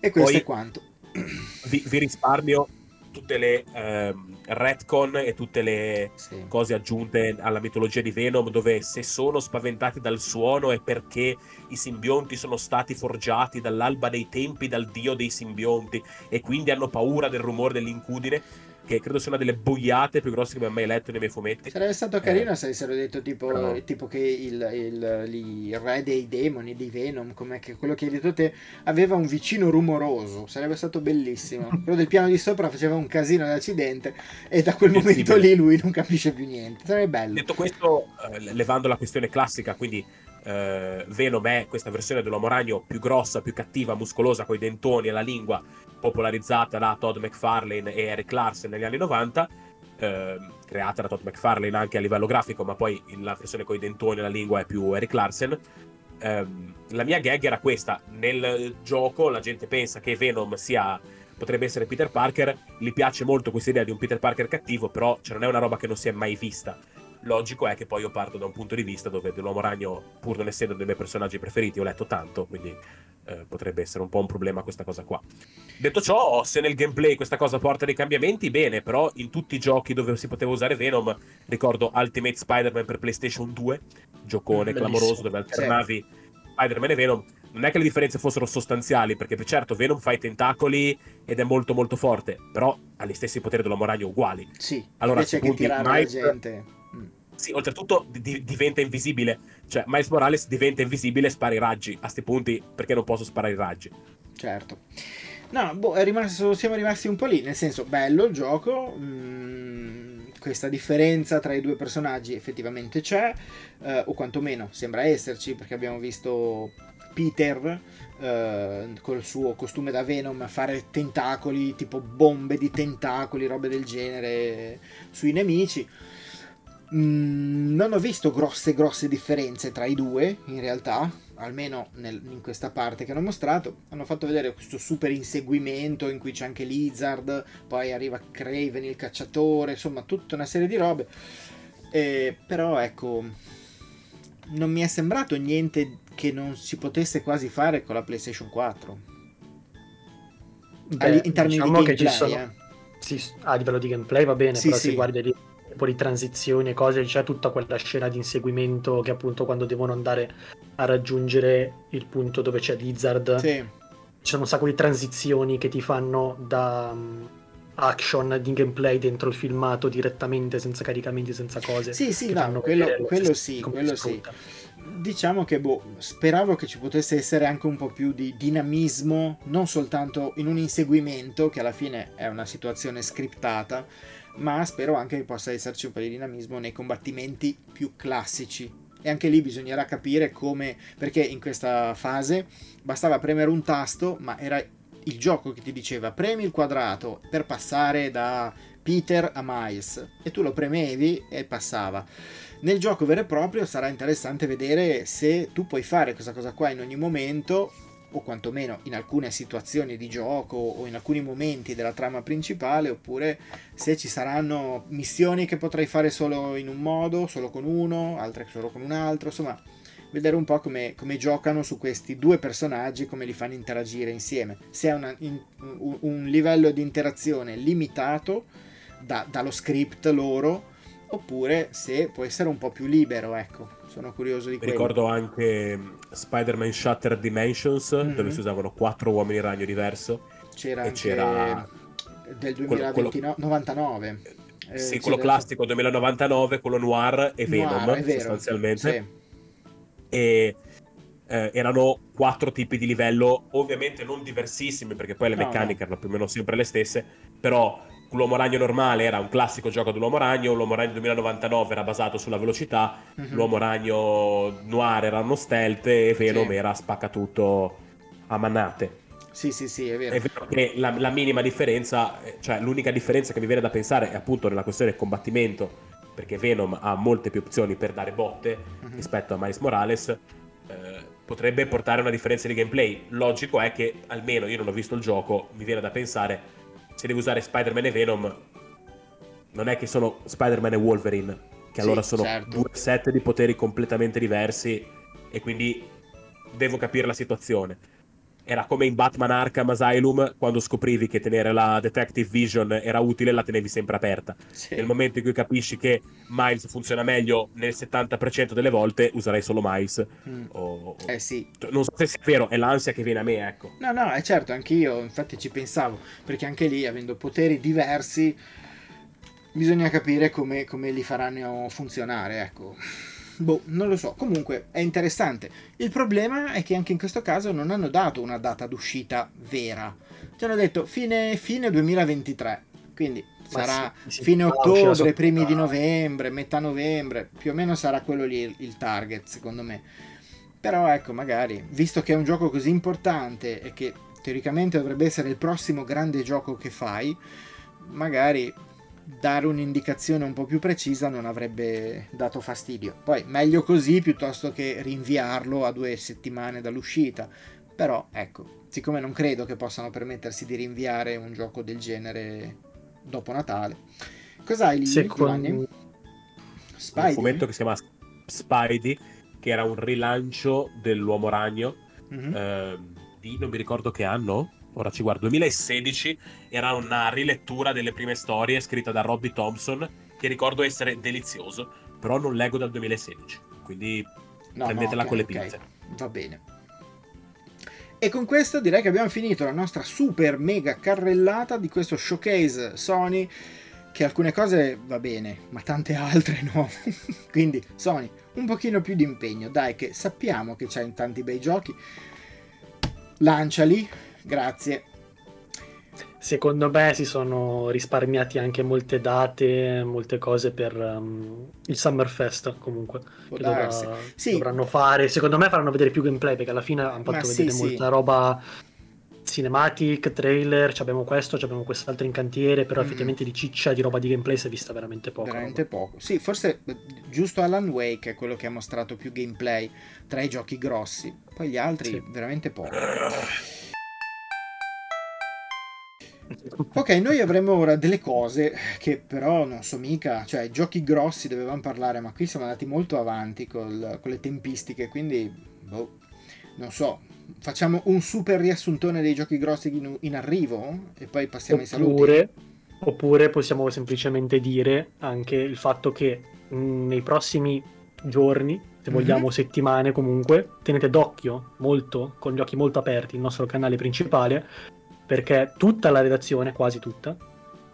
E questo Poi, è quanto. Vi, vi risparmio tutte le ehm, retcon e tutte le sì. cose aggiunte alla mitologia di Venom, dove se sono spaventati dal suono è perché i simbionti sono stati forgiati dall'alba dei tempi dal dio dei simbionti e quindi hanno paura del rumore dell'incudine che credo sia una delle boiate più grosse che mi ha mai letto nei miei fumetti. Sarebbe stato carino eh. se avessero detto tipo, no. tipo che il, il, il, re dei demoni, di Venom, come quello che hai detto te, aveva un vicino rumoroso. Sarebbe stato bellissimo. quello del piano di sopra faceva un casino d'accidente e da quel momento lì lui non capisce più niente. Sarebbe bello. Detto questo, eh, levando la questione classica, quindi eh, Venom è questa versione dell'uomo ragno più grossa, più cattiva, muscolosa, con i dentoni e la lingua popolarizzata da Todd McFarlane e Eric Larsen negli anni 90, eh, creata da Todd McFarlane anche a livello grafico, ma poi la versione con i dentoni e la lingua è più Eric Larsen. Eh, la mia gag era questa: nel gioco la gente pensa che Venom sia potrebbe essere Peter Parker, gli piace molto questa idea di un Peter Parker cattivo, però cioè, non è una roba che non si è mai vista. Logico è che poi io parto da un punto di vista dove dell'uomo ragno, pur non essendo dei miei personaggi preferiti, ho letto tanto, quindi eh, potrebbe essere un po' un problema questa cosa qua. Detto ciò, se nel gameplay questa cosa porta dei cambiamenti, bene, però in tutti i giochi dove si poteva usare Venom, ricordo Ultimate Spider-Man per PlayStation 2, giocone Bellissimo. clamoroso dove alternavi sì. Spider-Man e Venom, non è che le differenze fossero sostanziali, perché certo Venom fa i tentacoli ed è molto molto forte, però ha gli stessi poteri dell'uomo ragno uguali. Sì, allora invece che tirare Miles, la gente. Sì, oltretutto di- diventa invisibile. Cioè, Miles Morales diventa invisibile e spara i raggi. A questi punti, perché non posso sparare i raggi? Certo. No, boh, rimasto, siamo rimasti un po' lì. Nel senso, bello il gioco. Mm, questa differenza tra i due personaggi effettivamente c'è. Eh, o quantomeno sembra esserci, perché abbiamo visto Peter eh, col suo costume da Venom fare tentacoli, tipo bombe di tentacoli, robe del genere sui nemici. Mm, non ho visto grosse grosse differenze tra i due in realtà almeno nel, in questa parte che hanno mostrato hanno fatto vedere questo super inseguimento in cui c'è anche Lizard poi arriva Craven il cacciatore insomma tutta una serie di robe eh, però ecco non mi è sembrato niente che non si potesse quasi fare con la PlayStation 4 Beh, in termini diciamo di gameplay sono... eh. sì, a livello di gameplay va bene sì, però sì. se guardi lì po' di transizioni e cose, c'è tutta quella scena di inseguimento che appunto quando devono andare a raggiungere il punto dove c'è Lizard. Sì. Ci sono un sacco di transizioni che ti fanno da um, action di gameplay dentro il filmato direttamente, senza caricamenti, senza cose. Sì, sì, no, quello, quello sì, quello sì. Diciamo che boh, speravo che ci potesse essere anche un po' più di dinamismo, non soltanto in un inseguimento, che alla fine è una situazione scriptata, ma spero anche che possa esserci un po' di dinamismo nei combattimenti più classici. E anche lì bisognerà capire come, perché in questa fase bastava premere un tasto, ma era il gioco che ti diceva premi il quadrato per passare da Peter a Miles e tu lo premevi e passava. Nel gioco vero e proprio sarà interessante vedere se tu puoi fare questa cosa qua in ogni momento o quantomeno in alcune situazioni di gioco o in alcuni momenti della trama principale, oppure se ci saranno missioni che potrei fare solo in un modo, solo con uno, altre solo con un altro, insomma vedere un po' come, come giocano su questi due personaggi, come li fanno interagire insieme. Se è una, in, un, un, livello di interazione limitato da, dallo script loro, oppure se può essere un po' più libero, ecco. Sono curioso di quello. Ricordo anche mm, Spider-Man Shattered Dimensions, mm-hmm. dove si usavano quattro uomini ragno diverso. C'era e c'era del 2099. Eh, sì, quello classico 2099, quello noir e Venom, noir, vero, sostanzialmente. Sì. E eh, erano quattro tipi di livello, ovviamente non diversissimi, perché poi le no, meccaniche no. erano più o meno sempre le stesse, però l'uomo ragno normale era un classico gioco dell'uomo ragno, l'uomo ragno 2099 era basato sulla velocità, mm-hmm. l'uomo ragno noir era uno stealth e Venom sì. era spaccatutto a manate. Sì, sì, sì, è vero. È vero che la, la, minima differenza, eh, cioè l'unica differenza che mi viene da pensare è appunto nella questione del combattimento, perché Venom ha molte più opzioni per dare botte mm-hmm. rispetto a Miles Morales. Eh, potrebbe portare una differenza di gameplay. Logico è che, almeno io non ho visto il gioco, mi viene da pensare se devi usare Spider-Man e Venom, non è che sono Spider-Man e Wolverine, che allora sono certo. due set di poteri completamente diversi e quindi devo capire la situazione. Era come in Batman Arkham Asylum, quando scoprivi che tenere la Detective Vision era utile, la tenevi sempre aperta. Sì. Nel momento in cui capisci che Miles funziona meglio nel 70% delle volte, userai solo Miles. Mm. O... Eh sì. Non so se sia vero, è l'ansia che viene a me, ecco. No, no, è certo, anch'io infatti ci pensavo, perché anche lì, avendo poteri diversi, bisogna capire come, come li faranno funzionare, ecco. Boh, non lo so. Comunque è interessante. Il problema è che anche in questo caso non hanno dato una data d'uscita vera. Ci hanno detto fine, fine 2023. Quindi sarà sì, fine ottobre, primi di novembre, metà novembre. Più o meno sarà quello lì il target, secondo me. Però ecco, magari, visto che è un gioco così importante e che teoricamente dovrebbe essere il prossimo grande gioco che fai, magari dare un'indicazione un po' più precisa non avrebbe dato fastidio. Poi meglio così piuttosto che rinviarlo a due settimane dall'uscita. Però ecco, siccome non credo che possano permettersi di rinviare un gioco del genere dopo Natale. Cos'hai lì? Secondo... Spidey? Un fumetto che si chiama Spidey, che era un rilancio dell'Uomo Ragno. Mm-hmm. Eh, di non mi ricordo che anno, ora ci guardo, 2016, era una rilettura delle prime storie scritta da Robbie Thompson, che ricordo essere delizioso, però non leggo dal 2016, quindi no, prendetela no, okay, con le pinze. Okay. Va bene. E con questo direi che abbiamo finito la nostra super mega carrellata di questo showcase Sony che alcune cose va bene, ma tante altre no. Quindi Sony, un pochino più di impegno, dai che sappiamo che c'hai tanti bei giochi. Lanciali, Grazie. Secondo me si sono risparmiati anche molte date, molte cose per um, il Summerfest comunque. Che dovrà, sì. dovranno fare. Secondo me faranno vedere più gameplay perché alla fine hanno fatto Ma vedere sì, molta sì. roba cinematic, trailer, abbiamo questo, abbiamo quest'altro in cantiere, però mm. effettivamente di ciccia di roba di gameplay si è vista veramente poco. Veramente roba. poco. Sì, forse eh, giusto Alan Wake è quello che ha mostrato più gameplay tra i giochi grossi, poi gli altri veramente poco. Ok, noi avremo ora delle cose che però non so mica, cioè giochi grossi dovevamo parlare, ma qui siamo andati molto avanti col, con le tempistiche, quindi boh, non so, facciamo un super riassuntone dei giochi grossi in, in arrivo e poi passiamo oppure, ai saluti. Oppure possiamo semplicemente dire anche il fatto che nei prossimi giorni, se mhm. vogliamo mm-hmm. settimane comunque, tenete d'occhio molto, con gli occhi molto aperti, il nostro canale principale, perché tutta la redazione, quasi tutta,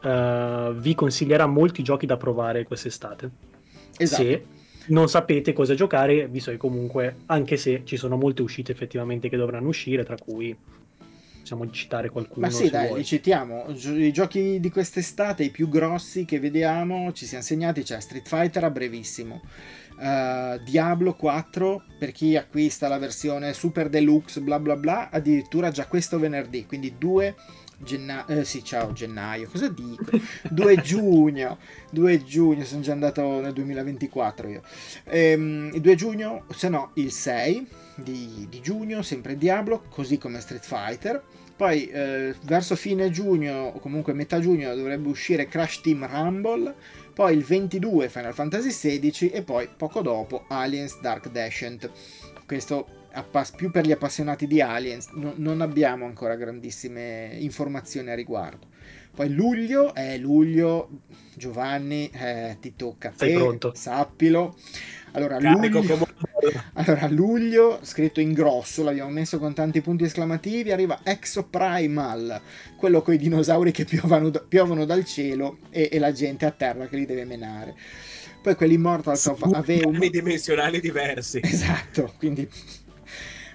uh, vi consiglierà molti giochi da provare quest'estate. Esatto. Se non sapete cosa giocare, visto che comunque, anche se ci sono molte uscite effettivamente che dovranno uscire, tra cui possiamo citare qualcuno. Ma sì, dai, vuoi. li citiamo. I giochi di quest'estate, i più grossi che vediamo, ci siamo segnati, c'è Street Fighter a brevissimo. Uh, Diablo 4 per chi acquista la versione super deluxe bla bla bla addirittura già questo venerdì quindi 2 gennaio eh, sì ciao gennaio cosa dico? 2 giugno 2 giugno sono già andato nel 2024 io. Ehm, il 2 giugno se no il 6 di, di giugno sempre Diablo così come Street Fighter. Poi eh, verso fine giugno o comunque metà giugno dovrebbe uscire Crash Team Rumble poi il 22 Final Fantasy XVI e poi poco dopo Aliens Dark Descent. Questo più per gli appassionati di Aliens, no, non abbiamo ancora grandissime informazioni a riguardo. Poi luglio, è eh, luglio, Giovanni, eh, ti tocca. Sei pronto? Sappilo. Allora, luglio, allora, luglio, scritto in grosso, l'abbiamo messo con tanti punti esclamativi, arriva Exoprimal, quello con i dinosauri che piovono, piovono dal cielo e, e, la gente a terra che li deve menare. Poi quell'Immortals of Aveum... dimensionali diversi. Esatto, quindi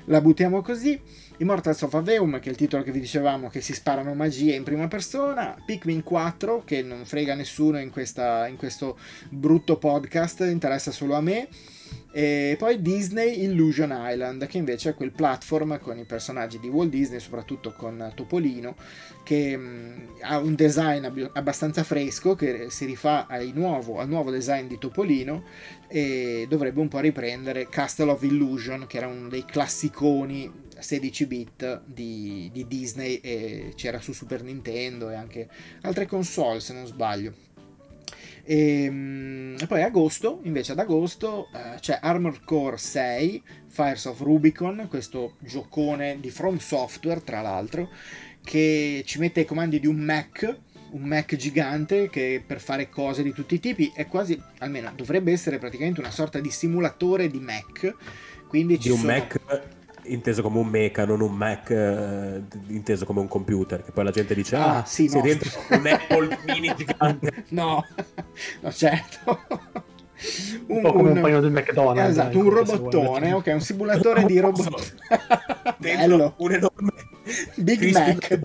la buttiamo così. Immortals of Aveum, che è il titolo che vi dicevamo, che si sparano magie in prima persona, Pikmin 4, che non frega nessuno in, questa, in questo brutto podcast, interessa solo a me, e poi Disney Illusion Island, che invece è quel platform con i personaggi di Walt Disney, soprattutto con Topolino, che mm, ha un design ab- abbastanza fresco, che si rifà nuovo, al nuovo design di Topolino e dovrebbe un po' riprendere Castle of Illusion, che era uno dei classiconi 16 bit di, di Disney e c'era su Super Nintendo e anche altre console se non sbaglio. E, ehm, e, poi agosto, invece ad agosto, eh, c'è Armored Core 6, Fires of Rubicon, questo giocone di From Software tra l'altro, che ci mette ai comandi di un Mac, un Mac gigante che per fare cose di tutti i tipi è quasi, almeno dovrebbe essere praticamente una sorta di simulatore di Mac. Quindi ci di un sono... Mac inteso come un mecha, non un Mac eh, inteso come un computer, che poi la gente dice ah, ah sì, sei no, dentro un Apple mini gigante. No, no certo. Un, un po' come un, un paio del McDonald's. Esatto, un robottone, ok, un simulatore di robot. Bello. Un enorme Big Crispy Mac.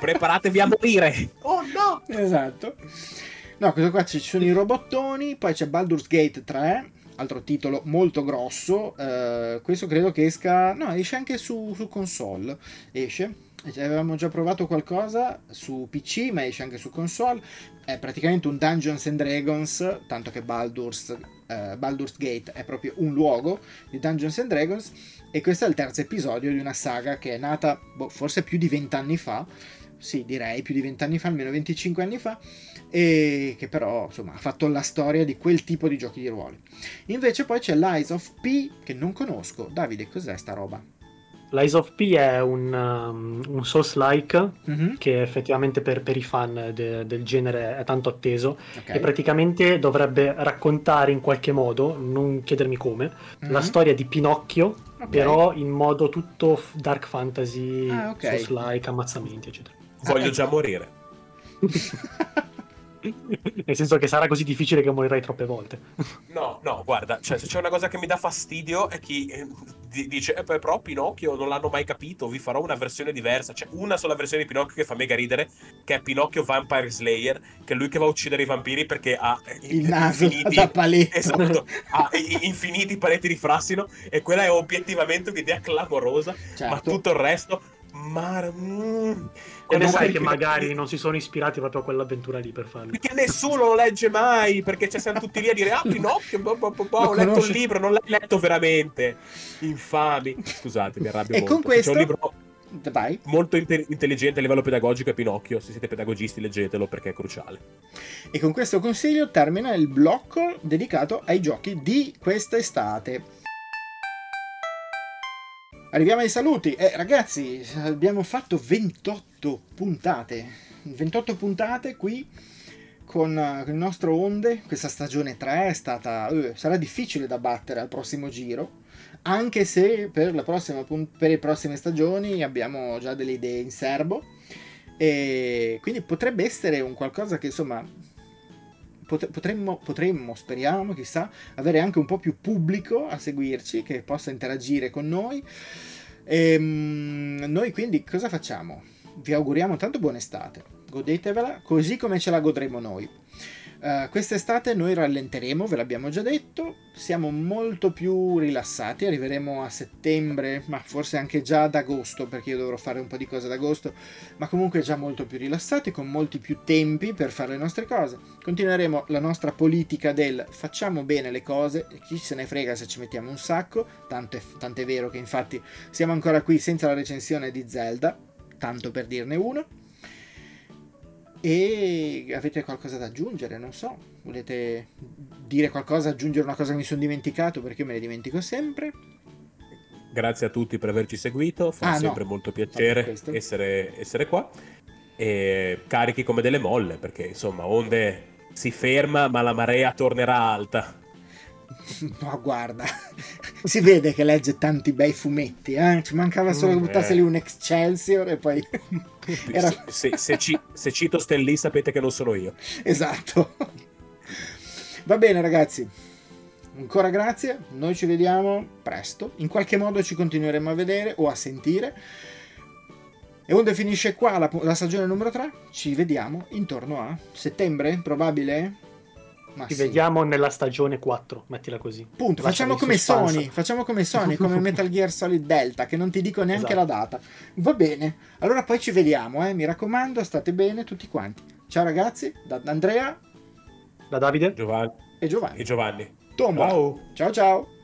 Preparatevi a morire. Oh no! Esatto. No, questo qua ci sono i robottoni, poi c'è Baldur's Gate 3, altro titolo molto grosso. Uh, questo credo che esca. No, esce anche su, su console. Esce. Avevamo già provato qualcosa su PC, ma esce anche su console. È praticamente un Dungeons and Dragons, tanto che Baldur's, uh, Baldur's Gate è proprio un luogo di Dungeons and Dragons. E questo è il terzo episodio di una saga che è nata boh, forse più di vent'anni fa. Sì, direi più di vent'anni fa, almeno 25 anni fa e che però insomma ha fatto la storia di quel tipo di giochi di ruolo. Invece poi c'è l'Eyes of P che non conosco. Davide, cos'è sta roba? L'Eyes of P è un, um, un Souls-like mm-hmm. che effettivamente per, per i fan de, del genere è tanto atteso okay. e praticamente dovrebbe raccontare in qualche modo, non chiedermi come, mm-hmm. la storia di Pinocchio, okay. però in modo tutto dark fantasy, ah, okay. Souls-like, ammazzamenti, eccetera. Voglio già morire. Nel senso che sarà così difficile che morirai troppe volte. No, no, guarda, cioè, se c'è una cosa che mi dà fastidio è chi eh, dice, eh, però Pinocchio non l'hanno mai capito, vi farò una versione diversa. C'è una sola versione di Pinocchio che fa mega ridere, che è Pinocchio Vampire Slayer, che è lui che va a uccidere i vampiri perché ha eh, il naso infiniti, da paletto. Esatto, ha infiniti paletti di frassino e quella è obiettivamente un'idea clamorosa, certo. ma tutto il resto... Ma... Mm, come sai che magari non si sono ispirati proprio a quell'avventura lì per farlo? Perché nessuno lo legge mai, perché ci siamo tutti lì a dire ah Pinocchio, bo, bo, bo, ho letto conosce... un libro, non l'hai letto veramente. Infami. Scusate, mi arrabbio e molto. con questo... C'è un libro Vai. molto inte- intelligente a livello pedagogico è Pinocchio, se siete pedagogisti leggetelo perché è cruciale. E con questo consiglio termina il blocco dedicato ai giochi di quest'estate. Arriviamo ai saluti. Eh, ragazzi, abbiamo fatto 28 puntate. 28 puntate qui con, uh, con il nostro Onde. Questa stagione 3 è stata. Uh, sarà difficile da battere al prossimo giro. Anche se per, prossima, per le prossime stagioni abbiamo già delle idee in serbo. E quindi potrebbe essere un qualcosa che insomma potremmo, potremmo, speriamo, chissà, avere anche un po' più pubblico a seguirci, che possa interagire con noi. E, ehm, noi quindi cosa facciamo? Vi auguriamo tanto buona estate, godetevela così come ce la godremo noi. Uh, quest'estate noi rallenteremo, ve l'abbiamo già detto, siamo molto più rilassati, arriveremo a settembre, ma forse anche già ad agosto, perché io dovrò fare un po' di cose ad agosto, ma comunque già molto più rilassati, con molti più tempi per fare le nostre cose. Continueremo la nostra politica del facciamo bene le cose, chi se ne frega se ci mettiamo un sacco, tanto è, tanto è vero che infatti siamo ancora qui senza la recensione di Zelda, tanto per dirne uno. E avete qualcosa da aggiungere? Non so, volete dire qualcosa, aggiungere una cosa che mi sono dimenticato perché me ne dimentico sempre? Grazie a tutti per averci seguito, fa ah, sempre no. molto piacere essere, essere qua. E carichi come delle molle perché insomma, onde si ferma ma la marea tornerà alta. No, guarda, si vede che legge tanti bei fumetti, eh? ci mancava solo che mm, buttasse eh. lì un Excelsior e poi... Era... Se, se, ci, se cito Stellì sapete che non sono io. Esatto. Va bene ragazzi, ancora grazie, noi ci vediamo presto, in qualche modo ci continueremo a vedere o a sentire. E onde finisce qua la, la stagione numero 3, ci vediamo intorno a settembre, probabile? Ma Ci sì. vediamo nella stagione 4, mettila così. Punto, facciamo come Sony, facciamo come Sony, come Metal Gear Solid Delta, che non ti dico neanche esatto. la data. Va bene, allora poi ci vediamo, eh? mi raccomando, state bene tutti quanti. Ciao ragazzi, da Andrea, da Davide, Giovanni e Giovanni. E Giovanni. Tombola. Ciao ciao. ciao.